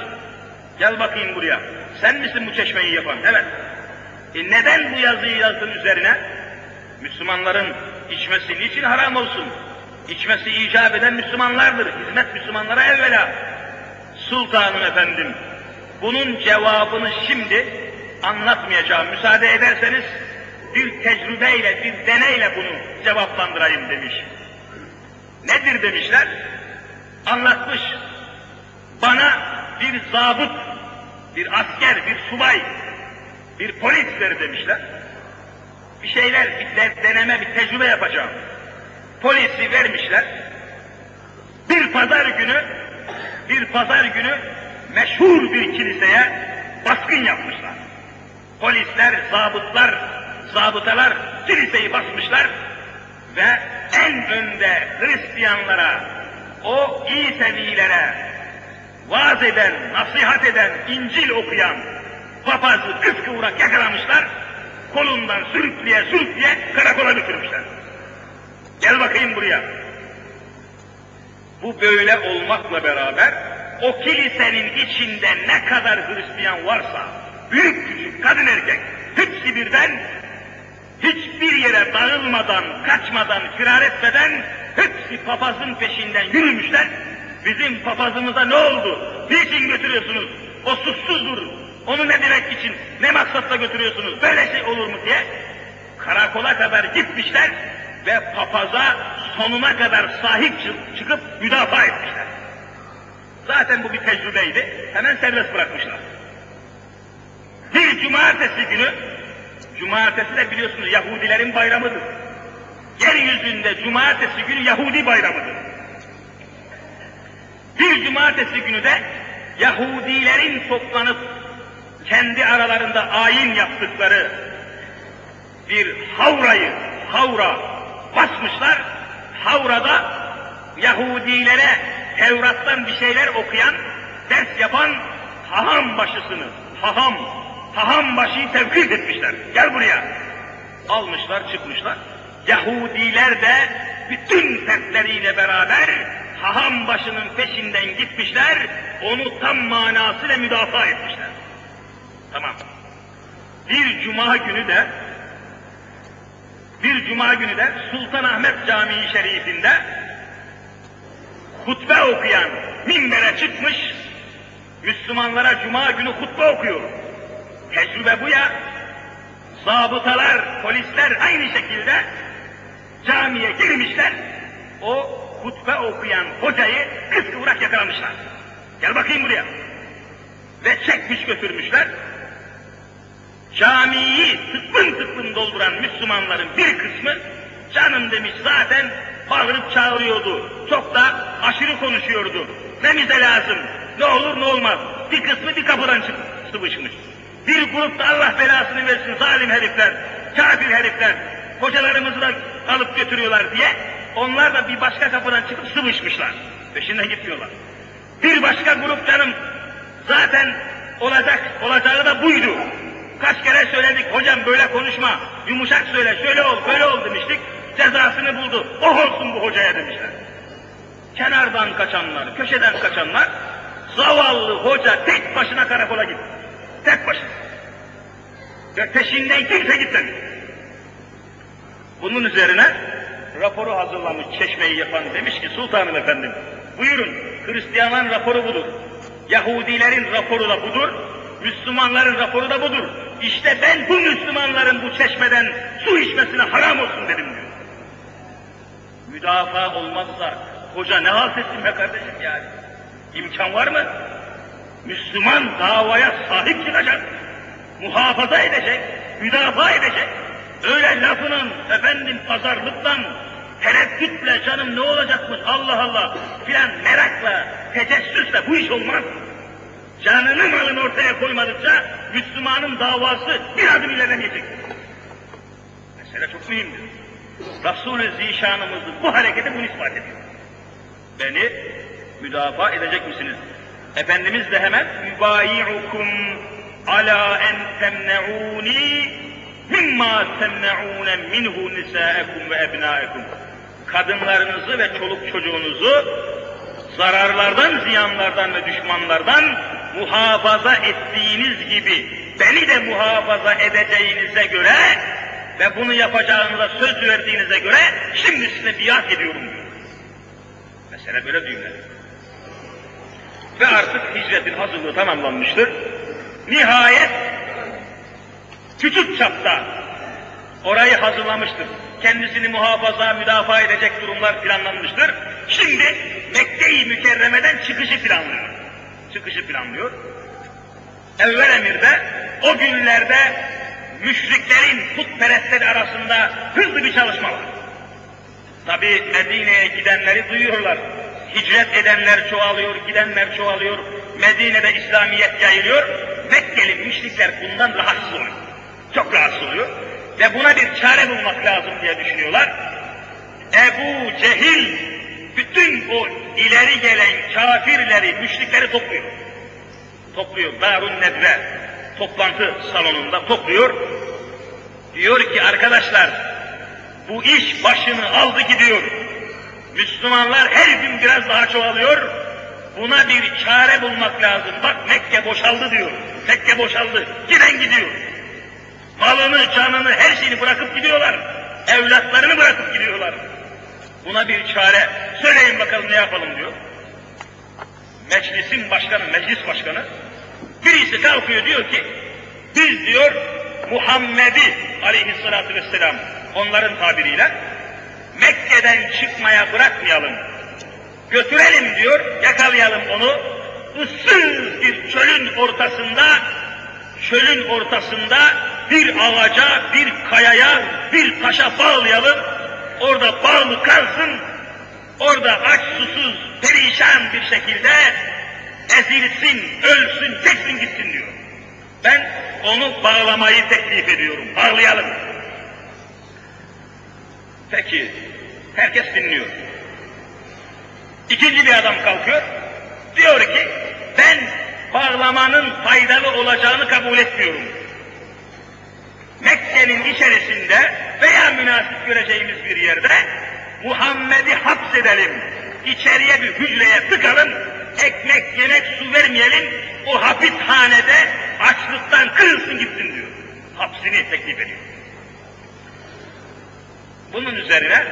Gel bakayım buraya. Sen misin bu çeşmeyi yapan? Evet. E neden bu yazıyı yazdın üzerine? Müslümanların içmesi niçin haram olsun? İçmesi icap eden Müslümanlardır. Hizmet Müslümanlara evvela. Sultanım efendim, bunun cevabını şimdi anlatmayacağım. Müsaade ederseniz bir tecrübeyle, bir deneyle bunu cevaplandırayım demiş. Nedir demişler? Anlatmış. Bana bir zabıt, bir asker, bir subay, bir polis ver demişler. Bir şeyler, bir deneme, bir tecrübe yapacağım. Polisi vermişler. Bir pazar günü, bir pazar günü meşhur bir kiliseye baskın yapmışlar. Polisler, zabıtlar, zabıtalar kiliseyi basmışlar ve en önde Hristiyanlara, o İsevilere vaaz eden, nasihat eden, İncil okuyan papazı kıskıvrak yakalamışlar, kolundan sürükleye sürükleye karakola götürmüşler. Gel bakayım buraya. Bu böyle olmakla beraber o kilisenin içinde ne kadar Hristiyan varsa, büyük küçük, kadın erkek, hepsi birden hiçbir yere dağılmadan, kaçmadan, firar etmeden hepsi papazın peşinden yürümüşler. Bizim papazımıza ne oldu? Niçin götürüyorsunuz? O suçsuzdur. Onu ne demek için, ne maksatla götürüyorsunuz? Böyle şey olur mu diye karakola kadar gitmişler ve papaza sonuna kadar sahip çıkıp müdafaa etmişler. Zaten bu bir tecrübeydi. Hemen serbest bırakmışlar. Bir cumartesi günü, cumartesi de biliyorsunuz Yahudilerin bayramıdır. Yeryüzünde cumartesi günü Yahudi bayramıdır. Bir cumartesi günü de Yahudilerin toplanıp kendi aralarında ayin yaptıkları bir havrayı, havra basmışlar. Havrada Yahudilere Tevrat'tan bir şeyler okuyan, ders yapan haham başısını, haham, haham başıyı tevkif etmişler. Gel buraya. Almışlar, çıkmışlar. Yahudiler de bütün fertleriyle beraber haham başının peşinden gitmişler, onu tam manasıyla müdafaa etmişler. Tamam. Bir cuma günü de bir cuma günü de Sultanahmet Camii Şerifinde hutbe okuyan minbere çıkmış Müslümanlara cuma günü hutbe okuyor. Tecrübe bu ya. Zabıtalar, polisler aynı şekilde camiye girmişler. O hutbe okuyan hocayı kıskıvrak yakalamışlar. Gel bakayım buraya. Ve çekmiş götürmüşler. Camiyi tıklım tıklım dolduran Müslümanların bir kısmı canım demiş zaten bağırıp çağırıyordu. Çok da aşırı konuşuyordu. Ne bize lazım? Ne olur ne olmaz. Bir kısmı bir kapıdan çıkıp sıvışmış. Bir grup da Allah belasını versin zalim herifler, kafir herifler, hocalarımızı da alıp götürüyorlar diye onlar da bir başka kapıdan çıkıp sıvışmışlar. Peşinden gitmiyorlar. Bir başka grup canım zaten olacak, olacağı da buydu. Kaç kere söyledik hocam böyle konuşma, yumuşak söyle, şöyle ol, böyle ol demiştik. Cezasını buldu. Oh olsun bu hocaya demişler. Kenardan kaçanlar, köşeden kaçanlar, zavallı hoca tek başına karakola gitti. Tek başına. Ve peşinden kimse gitmedi. Bunun üzerine raporu hazırlamış çeşmeyi yapan demiş ki sultanım efendim buyurun Hristiyanların raporu budur. Yahudilerin raporu da budur. Müslümanların raporu da budur. İşte ben bu Müslümanların bu çeşmeden su içmesine haram olsun dedim diyor. Müdafaa olmazsa hoca ne halt etsin be kardeşim yani? İmkan var mı? Müslüman davaya sahip çıkacak, muhafaza edecek, müdafaa edecek. Öyle lafının efendim pazarlıktan, tereddütle canım ne olacakmış Allah Allah filan merakla, tecessüsle bu iş olmaz. Canını malını ortaya koymadıkça Müslümanın davası bir adım ilerlemeyecek. Mesele çok mühimdir. Resul-i Zişanımız bu harekete bunu ispat ediyor. Beni müdafaa edecek misiniz? Efendimiz de hemen yubayi'ukum ala en temne'uni mimma temne'une minhu nisa'ekum ve ebna'ekum. Kadınlarınızı ve çoluk çocuğunuzu zararlardan, ziyanlardan ve düşmanlardan muhafaza ettiğiniz gibi beni de muhafaza edeceğinize göre ve bunu yapacağınıza söz verdiğinize göre şimdi size biat ediyorum diyor. Mesele böyle düğümler. Ve artık hicretin hazırlığı tamamlanmıştır. Nihayet küçük çapta orayı hazırlamıştır. Kendisini muhafaza, müdafaa edecek durumlar planlanmıştır. Şimdi Mekke-i Mükerreme'den çıkışı planlıyor. Çıkışı planlıyor. Evvel emirde o günlerde müşriklerin putperestleri arasında hızlı bir çalışma var. Tabi Medine'ye gidenleri duyuyorlar. Hicret edenler çoğalıyor, gidenler çoğalıyor. Medine'de İslamiyet yayılıyor. Mekkeli müşrikler bundan rahatsız oluyor. Çok rahatsız oluyor. Ve buna bir çare bulmak lazım diye düşünüyorlar. Ebu Cehil bütün o ileri gelen kafirleri, müşrikleri topluyor. Topluyor. Darun Nedve toplantı salonunda topluyor. Diyor ki arkadaşlar bu iş başını aldı gidiyor. Müslümanlar her gün biraz daha çoğalıyor. Buna bir çare bulmak lazım. Bak Mekke boşaldı diyor. Mekke boşaldı. Giden gidiyor. Malını, canını, her şeyini bırakıp gidiyorlar. Evlatlarını bırakıp gidiyorlar. Buna bir çare söyleyin bakalım ne yapalım diyor. Meclisin başkanı, meclis başkanı birisi kalkıyor diyor ki biz diyor Muhammed'i aleyhissalatü vesselam onların tabiriyle Mekke'den çıkmaya bırakmayalım. Götürelim diyor, yakalayalım onu. Issız bir çölün ortasında, çölün ortasında bir ağaca, bir kayaya, bir taşa bağlayalım. Orada bağlı kalsın, orada aç susuz, perişan bir şekilde ezilsin, ölsün, çeksin gitsin diyor. Ben onu bağlamayı teklif ediyorum. Bağlayalım. Peki, herkes dinliyor. İkinci bir adam kalkıyor, diyor ki, ben bağlamanın faydalı olacağını kabul etmiyorum. Mekke'nin içerisinde veya münasip göreceğimiz bir yerde Muhammed'i hapsedelim, içeriye bir hücreye tıkalım, ekmek, yemek, su vermeyelim, o hapishanede açlıktan kırılsın gitsin diyor. Hapsini teklif ediyor. Bunun üzerine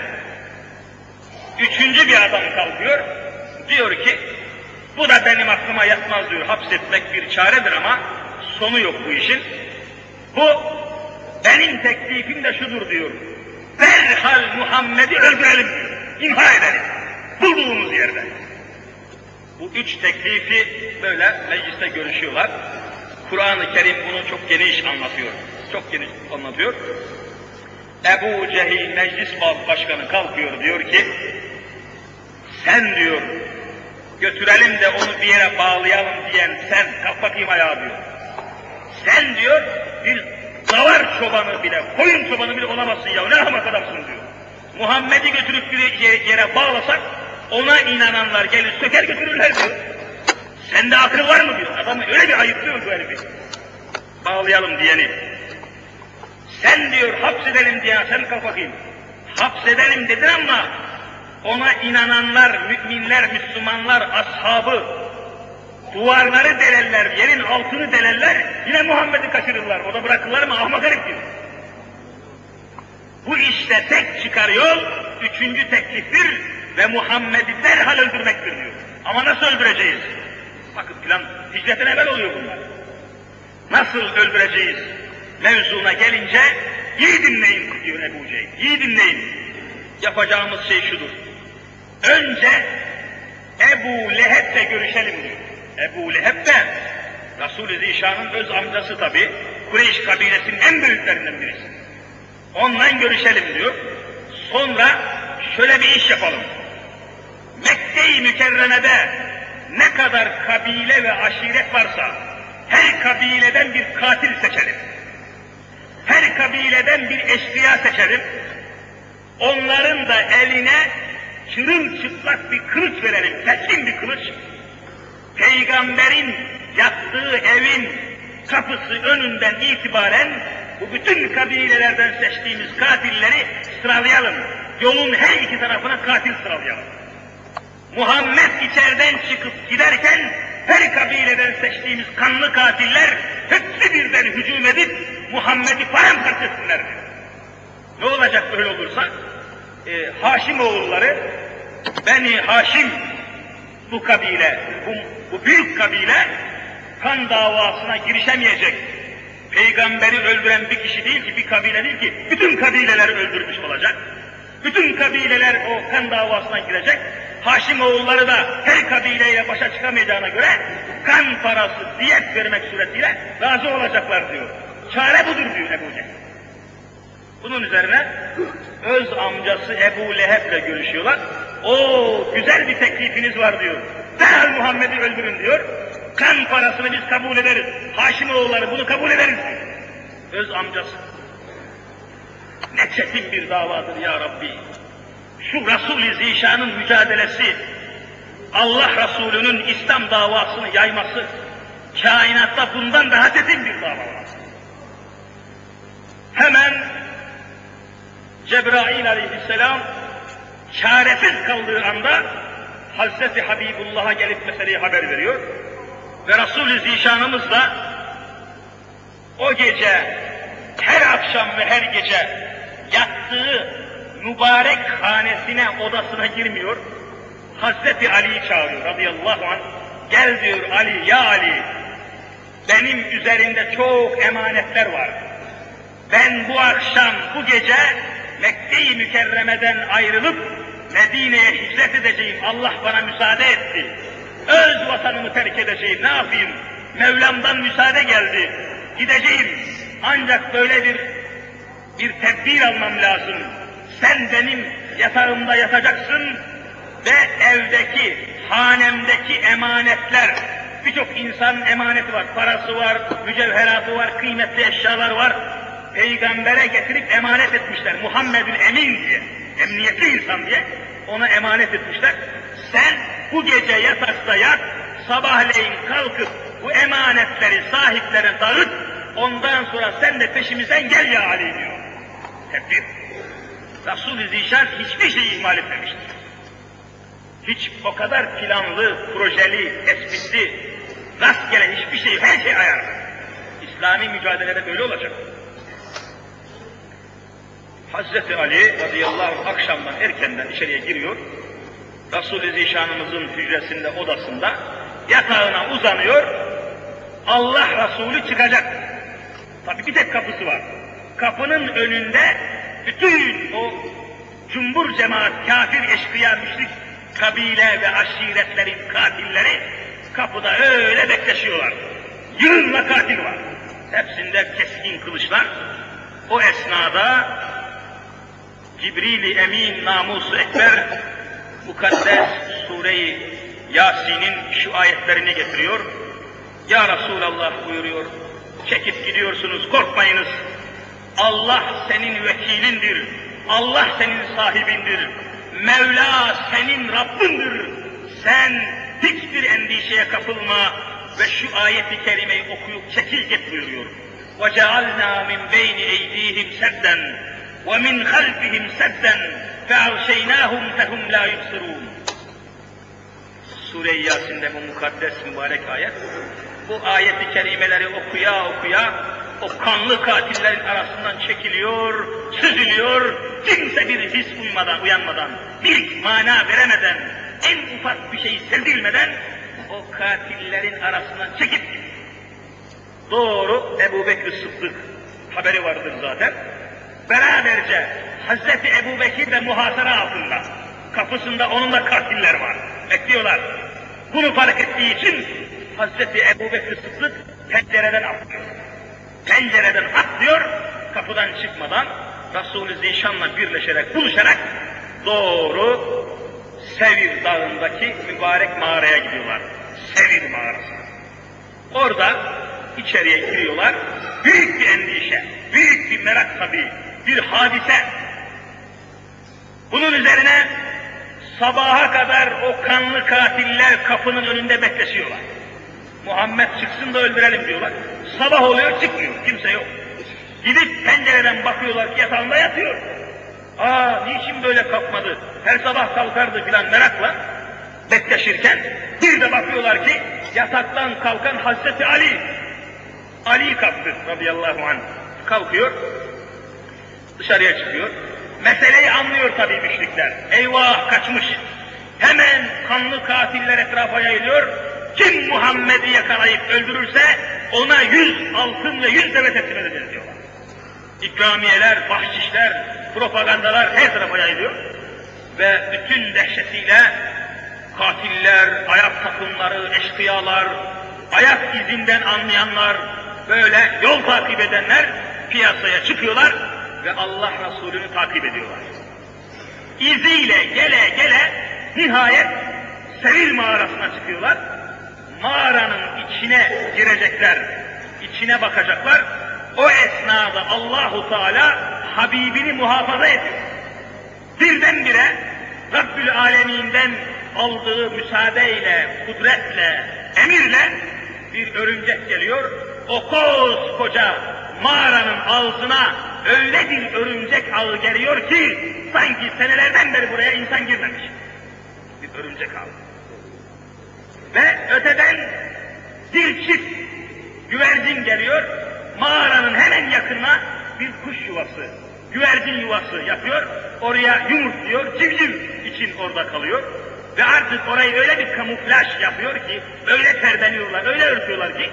üçüncü bir adam kalkıyor, diyor ki, bu da benim aklıma yatmaz diyor, hapsetmek bir çaredir ama sonu yok bu işin. Bu benim teklifim de şudur diyor, derhal Muhammed'i öldürelim diyor, imha edelim, bulduğumuz yerde. Bu üç teklifi böyle mecliste görüşüyorlar. Kur'an-ı Kerim bunu çok geniş anlatıyor. Çok geniş anlatıyor. Ebu Cehil meclis başkanı kalkıyor diyor ki sen diyor götürelim de onu bir yere bağlayalım diyen sen kalk bakayım ayağa diyor. Sen diyor bir davar çobanı bile, koyun çobanı bile olamazsın ya ne ahmak adamsın diyor. Muhammed'i götürüp bir yere bağlasak ona inananlar gelir söker götürürler diyor. Sende akıl var mı diyor. Adamı öyle bir ayıplıyor bu herifi. Bağlayalım diyeni. Sen diyor hapsedelim diyen sen kalk bakayım. Hapsedelim dedin ama ona inananlar, müminler, Müslümanlar, ashabı duvarları delerler, yerin altını delerler, yine Muhammed'i kaçırırlar. O da bırakırlar mı? Ahmak herif diyor. Bu işte tek çıkar yol, üçüncü tekliftir ve Muhammed'i derhal öldürmektir diyor. Ama nasıl öldüreceğiz? Bakın plan hicretten evvel oluyor bunlar. Nasıl öldüreceğiz? Mevzuna gelince iyi dinleyin diyor Ebu Cehil. İyi dinleyin. Yapacağımız şey şudur. Önce Ebu Leheb'le görüşelim diyor. Ebu Leheb de Resul-i Zişan'ın öz amcası tabi. Kureyş kabilesinin en büyüklerinden birisi. Onunla görüşelim diyor. Sonra şöyle bir iş yapalım. Mekke-i Mükerreme'de ne kadar kabile ve aşiret varsa her kabileden bir katil seçelim. Her kabileden bir eşkıya seçelim. Onların da eline çırılçıplak bir kılıç verelim, keskin bir kılıç. Peygamberin yattığı evin kapısı önünden itibaren bu bütün kabilelerden seçtiğimiz katilleri sıralayalım. Yolun her iki tarafına katil sıralayalım. Muhammed içeriden çıkıp giderken her kabileden seçtiğimiz kanlı katiller hepsi birden hücum edip Muhammed'i paramparça etsinler. Ne olacak böyle olursa? Ee, Haşim oğulları, Beni Haşim bu kabile, bu, bu büyük kabile kan davasına girişemeyecek. Peygamberi öldüren bir kişi değil ki, bir kabile değil ki, bütün kabileleri öldürmüş olacak. Bütün kabileler o kan davasına girecek. Haşim oğulları da her kabileyle başa çıkamayacağına göre kan parası, diyet vermek suretiyle razı olacaklar diyor. Çare budur diyor Ebu Cehil. Bunun üzerine öz amcası Ebu Leheb'le görüşüyorlar. O güzel bir teklifiniz var diyor. Derhal Muhammed'i öldürün diyor. Kan parasını biz kabul ederiz. Haşim oğulları bunu kabul ederiz. Öz amcası. Ne çetin bir davadır ya Rabbi. Şu Resul-i Zişan'ın mücadelesi, Allah Resulü'nün İslam davasını yayması, kainatta bundan daha çetin bir dava var. Hemen Cebrail aleyhisselam çaresiz kaldığı anda Hazreti Habibullah'a gelip meseleyi haber veriyor. Ve Resul-i Zişanımız da o gece her akşam ve her gece yattığı mübarek hanesine, odasına girmiyor. Hazreti Ali'yi çağırıyor radıyallahu anh. Gel diyor Ali, ya Ali, benim üzerinde çok emanetler var. ben bu akşam, bu gece Mekke-i Mükerreme'den ayrılıp Medine'ye hicret edeceğim. Allah bana müsaade etti. Öz vatanımı terk edeceğim. Ne yapayım? Mevlam'dan müsaade geldi. Gideceğim. Ancak böyle bir bir tedbir almam lazım. Sen benim yatağımda yatacaksın ve evdeki, hanemdeki emanetler, birçok insan emaneti var, parası var, mücevheratı var, kıymetli eşyalar var. Peygamber'e getirip emanet etmişler. Muhammed'in emin diye, emniyetli insan diye ona emanet etmişler. Sen bu gece yatakta yat, sabahleyin kalkıp bu emanetleri sahiplere dağıt, ondan sonra sen de peşimizden gel ya Ali diyor. Tedbir. Resul-i Zişan hiçbir şey ihmal etmemiştir. Hiç o kadar planlı, projeli, tespitli, rastgele hiçbir şey, her şey ayarlı. İslami mücadelede böyle olacak. Hazreti Ali radıyallahu anh akşamdan erkenden içeriye giriyor. Resul-i Zişanımızın hücresinde, odasında yatağına uzanıyor. Allah Resulü çıkacak. Tabi bir tek kapısı var. Kapının önünde bütün o cumbur cemaat, kafir, eşkıya, müşrik kabile ve aşiretlerin katilleri kapıda öyle bekleşiyorlar. Yığınla katil var. Hepsinde keskin kılıçlar. O esnada Cibril-i Emin namusu ekber mukaddes sureyi Yasin'in şu ayetlerini getiriyor. Ya Resulallah buyuruyor. Çekip gidiyorsunuz korkmayınız. Allah senin vekilindir. Allah senin sahibindir. Mevla senin Rabbindir. Sen hiçbir endişeye kapılma ve şu ayeti kerimeyi okuyup çekil git buyuruyor. وَجَعَلْنَا مِنْ بَيْنِ اَيْدِيهِمْ سَدًّا وَمِنْ خَلْفِهِمْ سَدًّا فَاَغْشَيْنَاهُمْ فَهُمْ لَا يُبْصِرُونَ Sure-i Yasin'de bu mukaddes mübarek ayet, bu ayeti kerimeleri okuya okuya o kanlı katillerin arasından çekiliyor, süzülüyor, kimse bir his uymadan, uyanmadan, bir mana veremeden, en ufak bir şey sezilmeden o katillerin arasından çekip doğru Ebu Bekir Sıddık haberi vardır zaten. Beraberce Hazreti Ebu Bekir de muhasara altında. Kapısında onun da katiller var. Bekliyorlar. Bunu fark ettiği için Hazreti Ebu Bekir Sıddık pencereden atlıyor. Pencereden atlıyor, kapıdan çıkmadan Resul-i Zişan'la birleşerek, buluşarak doğru Sevir Dağı'ndaki mübarek mağaraya gidiyorlar. Sevir mağarası. Orada içeriye giriyorlar. Büyük bir endişe, büyük bir merak tabii, bir hadise. Bunun üzerine sabaha kadar o kanlı katiller kapının önünde bekleşiyorlar. Muhammed çıksın da öldürelim diyorlar. Sabah oluyor çıkmıyor, kimse yok. Gidip pencereden bakıyorlar ki yatağında yatıyor. Aa niçin böyle kalkmadı? Her sabah kalkardı filan merakla bekleşirken bir de bakıyorlar ki yataktan kalkan Hazreti Ali. Ali kalktı radıyallahu anh. Kalkıyor, dışarıya çıkıyor. Meseleyi anlıyor tabii müşrikler. Eyvah kaçmış. Hemen kanlı katiller etrafa yayılıyor. Kim Muhammed'i yakalayıp öldürürse ona yüz altın ve yüz deve teslim edeceğiz diyorlar. İkramiyeler, bahşişler, propagandalar her tarafa yayılıyor. Ve bütün dehşetiyle katiller, ayak takımları, eşkıyalar, ayak izinden anlayanlar, böyle yol takip edenler piyasaya çıkıyorlar ve Allah Resulü'nü takip ediyorlar. İziyle gele gele nihayet Sevil mağarasına çıkıyorlar. Mağaranın içine girecekler, içine bakacaklar. O esnada Allahu Teala Habibini muhafaza ediyor. Birdenbire Rabbül Aleminden aldığı müsaadeyle, kudretle, emirle bir örümcek geliyor. O koskoca mağaranın ağzına öyle bir örümcek ağı geliyor ki sanki senelerden beri buraya insan girmemiş. Bir örümcek ağı. Ve öteden bir çift güvercin geliyor, mağaranın hemen yakınına bir kuş yuvası, güvercin yuvası yapıyor, oraya yumurtluyor, civciv için orada kalıyor. Ve artık orayı öyle bir kamuflaj yapıyor ki, öyle terbeniyorlar, öyle örtüyorlar ki,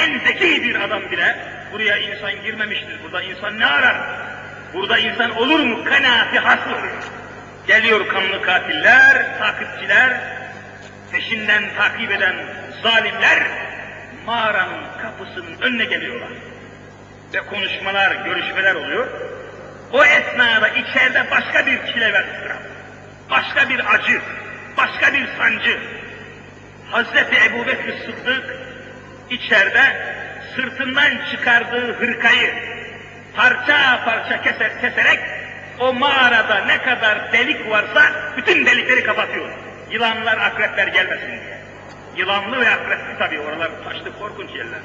en zeki bir adam bile buraya insan girmemiştir. Burada insan ne arar? Burada insan olur mu? Kanaati hasıl oluyor. Geliyor kanlı katiller, takipçiler, peşinden takip eden zalimler mağaranın kapısının önüne geliyorlar. Ve konuşmalar, görüşmeler oluyor. O esnada içeride başka bir çile ve başka bir acı, başka bir sancı. Hazreti Ebu Bekir Sıddık içeride sırtından çıkardığı hırkayı parça parça keser, keserek o mağarada ne kadar delik varsa bütün delikleri kapatıyor. Yılanlar, akrepler gelmesin diye. Yılanlı ve akrepli tabii oralar taşlı korkunç yerler.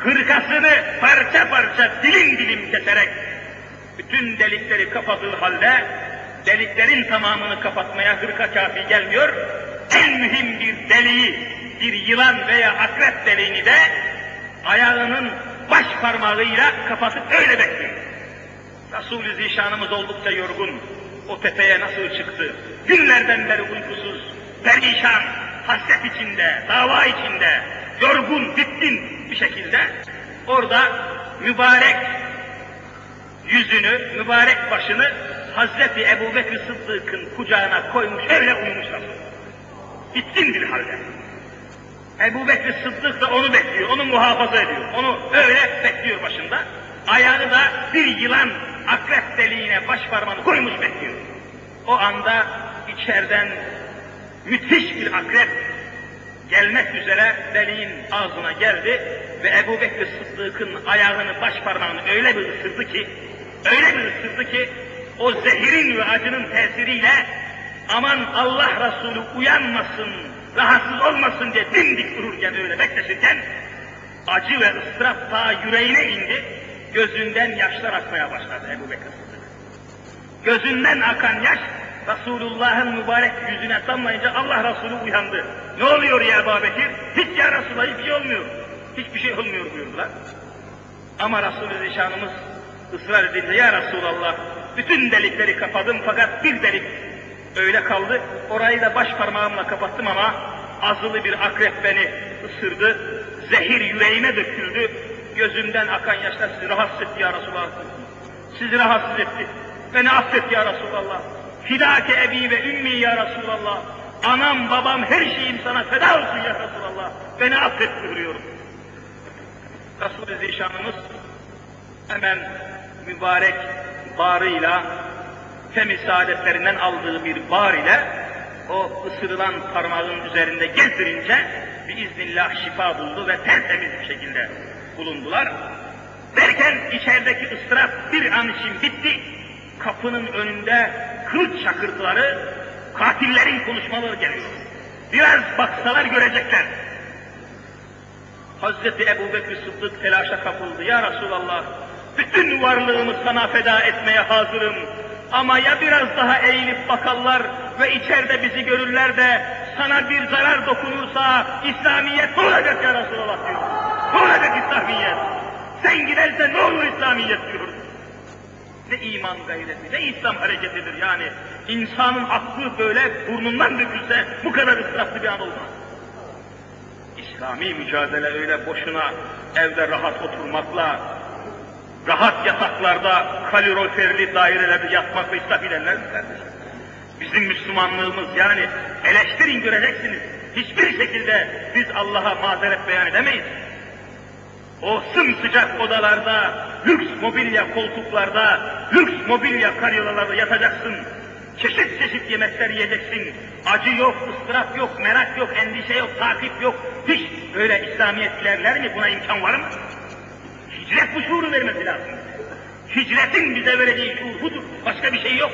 Hırkasını parça parça dilim dilim keserek bütün delikleri kapadığı halde deliklerin tamamını kapatmaya hırka kafi gelmiyor. En mühim bir deliği, bir yılan veya akrep deliğini de ayağının baş parmağıyla kapatıp öyle bekliyor. Resul-i Zişanımız oldukça yorgun. O tepeye nasıl çıktı? Günlerden beri uykusuz, perişan, hasret içinde, dava içinde, yorgun, bitkin bir şekilde orada mübarek yüzünü, mübarek başını Hazreti Ebu Bekir Sıddık'ın kucağına koymuş, öyle uyumuş. Bitkin bir halde. Ebu Bekir Sıddık da onu bekliyor, onu muhafaza ediyor. Onu öyle bekliyor başında. Ayağını da bir yılan akrep deliğine baş parmağını koymuş bekliyor. O anda içeriden müthiş bir akrep gelmek üzere deliğin ağzına geldi ve Ebu Bekir Sıddık'ın ayağını baş parmağını öyle bir ısırdı ki, öyle bir ısırdı ki o zehirin ve acının tesiriyle aman Allah Resulü uyanmasın, rahatsız olmasın diye dimdik dururken öyle bekleşirken acı ve ıstırap ta yüreğine indi, gözünden yaşlar akmaya başladı Ebu Bekir Sıddık. Gözünden akan yaş Resulullah'ın mübarek yüzüne damlayınca Allah Resulü uyandı. Ne oluyor ya Ebu Bekir? Hiç ya Resulullah hiçbir şey olmuyor. Hiçbir şey olmuyor buyurdular. Ama Resulü Zişanımız ısrar edince ya Resulallah bütün delikleri kapadım fakat bir delik öyle kaldı. Orayı da baş parmağımla kapattım ama azılı bir akrep beni ısırdı. Zehir yüreğime döküldü. Gözümden akan yaşlar sizi rahatsız etti ya Resulallah. Sizi rahatsız etti. Beni affet ya Resulallah. Fidake ebi ve ümmi ya Resulallah. Anam, babam, her şeyim sana feda olsun ya Resulallah. Beni affet buyuruyorum. Resul-i Zişanımız hemen mübarek bağrıyla femi saadetlerinden aldığı bir bağır ile o ısırılan parmağın üzerinde gezdirince biiznillah şifa buldu ve tertemiz bir şekilde bulundular. Derken içerideki ıstırap bir an için bitti. Kapının önünde kılıç şakırtıları, katillerin konuşmaları geliyor. Biraz baksalar görecekler. Hazreti Ebu Bekir Sıddık telaşa kapıldı. Ya Resulallah, bütün varlığımı sana feda etmeye hazırım. Ama ya biraz daha eğilip bakarlar ve içeride bizi görürler de sana bir zarar dokunursa İslamiyet ne olacak ya Resulallah diyor. Ne olacak İslamiyet? Sen gidersen ne olur İslamiyet diyor. Ne iman gayreti, ne İslam hareketidir yani. İnsanın aklı böyle burnundan dökülse bu kadar ıstıraplı bir an olmaz. İslami mücadele öyle boşuna evde rahat oturmakla, rahat yataklarda kaloriferli dairelerde yatmakla ıslah ederler? Bizim Müslümanlığımız yani eleştirin göreceksiniz. Hiçbir şekilde biz Allah'a mazeret beyan edemeyiz. O sımsıcak odalarda, lüks mobilya koltuklarda, lüks mobilya karyolalarda yatacaksın. Çeşit çeşit yemekler yiyeceksin. Acı yok, ıstırap yok, merak yok, endişe yok, takip yok. Hiç öyle İslamiyet ilerler mi? Buna imkan var mı? Hicret bu şuuru vermesi lazım. Hicretin bize vereceği şuur budur. Başka bir şey yok.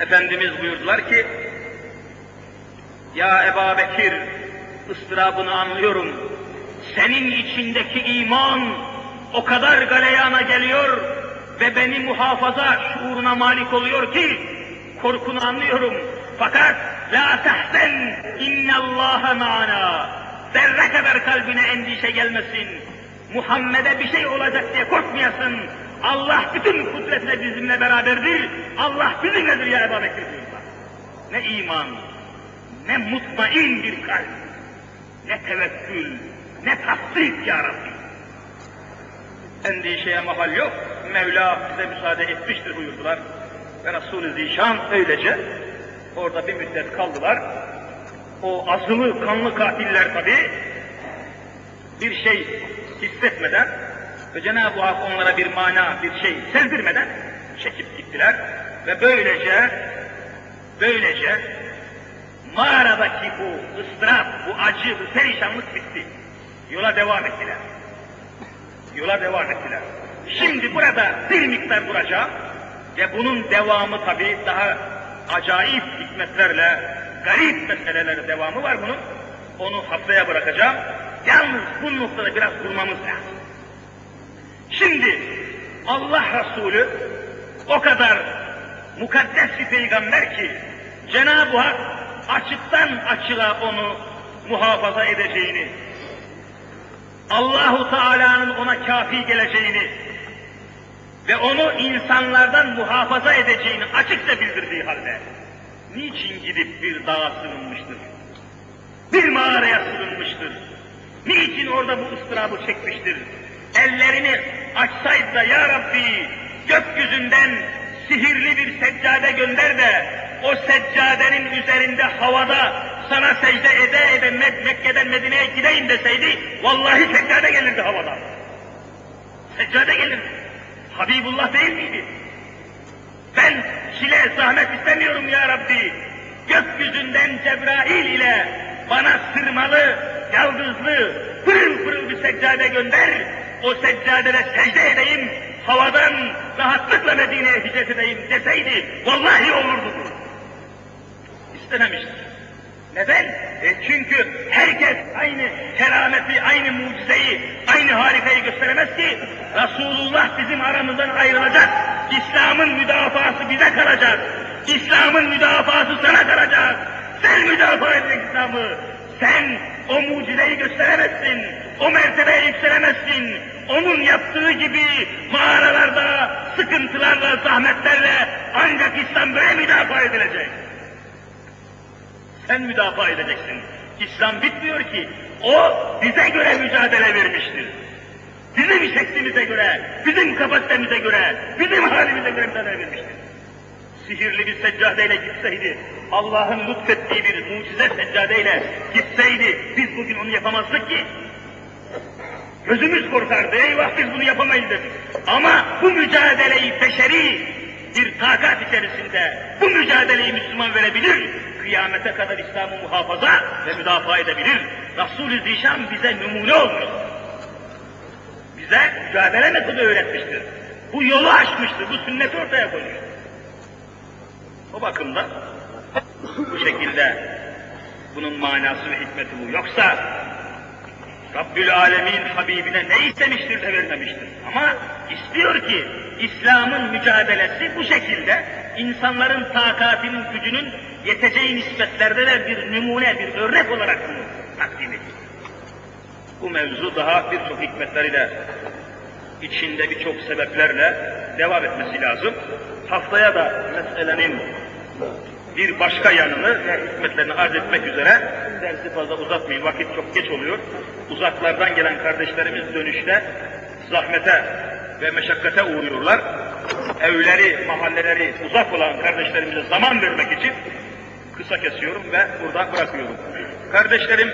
Efendimiz buyurdular ki, Ya Eba Bekir, ıstırabını anlıyorum. Senin içindeki iman o kadar galeyana geliyor ve beni muhafaza şuuruna malik oluyor ki korkunu anlıyorum. Fakat la tahzen innallaha ma'ana. Zerre kadar kalbine endişe gelmesin. Muhammed'e bir şey olacak diye korkmayasın. Allah bütün kudretle bizimle beraberdir. Allah bizimledir ya Ebu Bekir Ne iman, ne mutmain bir kalp. ne tevekkül, ne tasdik ya Rabbi. Endişeye mahal yok. Mevla bize müsaade etmiştir buyurdular. Ve Resul-i Zişan öylece orada bir müddet kaldılar. O azılı kanlı katiller tabi bir şey hissetmeden ve Cenab-ı Hak onlara bir mana, bir şey sezdirmeden çekip gittiler. Ve böylece, böylece mağaradaki bu ıstırap, bu acı, bu perişanlık bitti. Yola devam ettiler. Yola devam ettiler. Şimdi burada bir miktar duracağım ve bunun devamı tabi daha acayip hikmetlerle, garip meselelerle devamı var bunun. Onu haftaya bırakacağım. Yalnız bu noktada biraz durmamız lazım. Şimdi Allah Resulü o kadar mukaddes bir peygamber ki Cenab-ı Hak açıktan açığa onu muhafaza edeceğini, Allahu Teala'nın ona kafi geleceğini ve onu insanlardan muhafaza edeceğini açıkça bildirdiği halde niçin gidip bir dağa sığınmıştır? Bir mağaraya sığınmıştır? Niçin orada bu ıstırabı çekmiştir? Ellerini açsaydı da ya Rabbi gökyüzünden sihirli bir seccade gönder de o seccadenin üzerinde havada sana secde ede ede Mek Mekke'den Medine'ye gideyim deseydi vallahi seccade gelirdi havada. Seccade gelirdi. Habibullah değil miydi? Ben çile zahmet istemiyorum ya Rabbi. Gökyüzünden Cebrail ile bana sırmalı, yaldızlı, pırıl pırıl bir seccade gönder. O seccadede secde edeyim, havadan rahatlıkla Medine'ye hicret edeyim deseydi, vallahi olurdu bu. İstememiştir. Neden? E çünkü herkes aynı kerameti, aynı mucizeyi, aynı harikayı gösteremez ki. Resulullah bizim aramızdan ayrılacak. İslam'ın müdafası bize kalacak. İslam'ın müdafası sana kalacak. Sen müdafaa edeceksin İslam'ı. Sen o mucizeyi gösteremezsin. O mertebeye yükselemezsin. Onun yaptığı gibi mağaralarda, sıkıntılarla, zahmetlerle ancak İslam böyle müdafaa edilecek. Sen müdafaa edeceksin. İslam bitmiyor ki. O bize göre mücadele vermiştir. Bizim şeklimize göre, bizim kapasitemize göre, bizim halimize göre mücadele vermiştir. Sihirli bir seccadeyle gitseydi, Allah'ın lütfettiği bir mucize seccadeyle gitseydi, biz bugün onu yapamazdık ki. Gözümüz korkardı, eyvah biz bunu yapamayız dedik. Ama bu mücadeleyi beşeri bir takat içerisinde, bu mücadeleyi Müslüman verebilir, kıyamete kadar İslam'ı muhafaza ve müdafaa edebilir. Resul-i Zişan bize numune olmuş. Bize mücadele metodu öğretmiştir. Bu yolu açmıştır, bu sünneti ortaya koymuştur. O bakımdan bu şekilde bunun manası ve hikmeti bu. Yoksa Rabbül Alemin Habibine ne istemiştir de vermemiştir. Ama istiyor ki İslam'ın mücadelesi bu şekilde insanların takatinin, gücünün yeteceği nispetlerde de bir numune, bir örnek olarak bunu takdim ediyor. Bu mevzu daha birçok hikmetleriyle, içinde birçok sebeplerle devam etmesi lazım. Haftaya da meselenin bir başka yanını ve hikmetlerini arz etmek üzere dersi fazla uzatmayın, vakit çok geç oluyor. Uzaklardan gelen kardeşlerimiz dönüşte zahmete ve meşakkate uğruyorlar. Evleri, mahalleleri uzak olan kardeşlerimize zaman vermek için kısa kesiyorum ve burada bırakıyorum. Kardeşlerim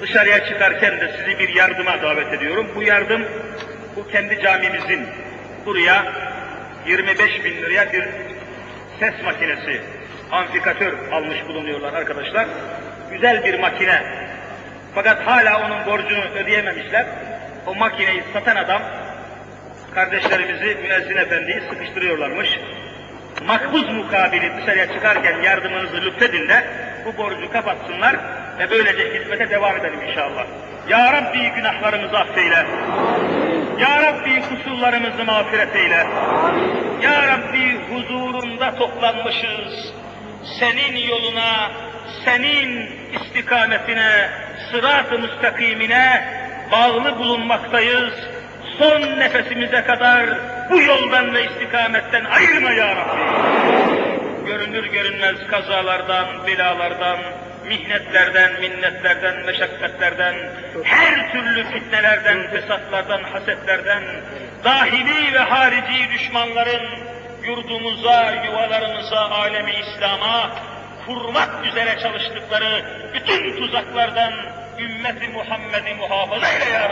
dışarıya çıkarken de sizi bir yardıma davet ediyorum. Bu yardım bu kendi camimizin buraya 25 bin liraya bir ses makinesi, amfikatör almış bulunuyorlar arkadaşlar. Güzel bir makine. Fakat hala onun borcunu ödeyememişler. O makineyi satan adam kardeşlerimizi, müezzin efendiyi sıkıştırıyorlarmış. Makbuz mukabili dışarıya çıkarken yardımınızı lütfedin de bu borcu kapatsınlar ve böylece hizmete devam edelim inşallah. Ya Rabbi günahlarımızı affeyle. Ya Rabbi kusurlarımızı mağfiret eyle. Ya Rabbi huzurunda toplanmışız. Senin yoluna, senin istikametine, sırat-ı müstakimine bağlı bulunmaktayız. Son nefesimize kadar bu yoldan ve istikametten ayırma ya Rabbi. Görünür görünmez kazalardan, belalardan, mihnetlerden, minnetlerden, meşakkatlerden, her türlü fitnelerden, fesatlardan, hasetlerden, dahili ve harici düşmanların yurdumuza, yuvalarımıza, alemi İslam'a kurmak üzere çalıştıkları bütün tuzaklardan ümmeti Muhammed'i muhafaza eyle ya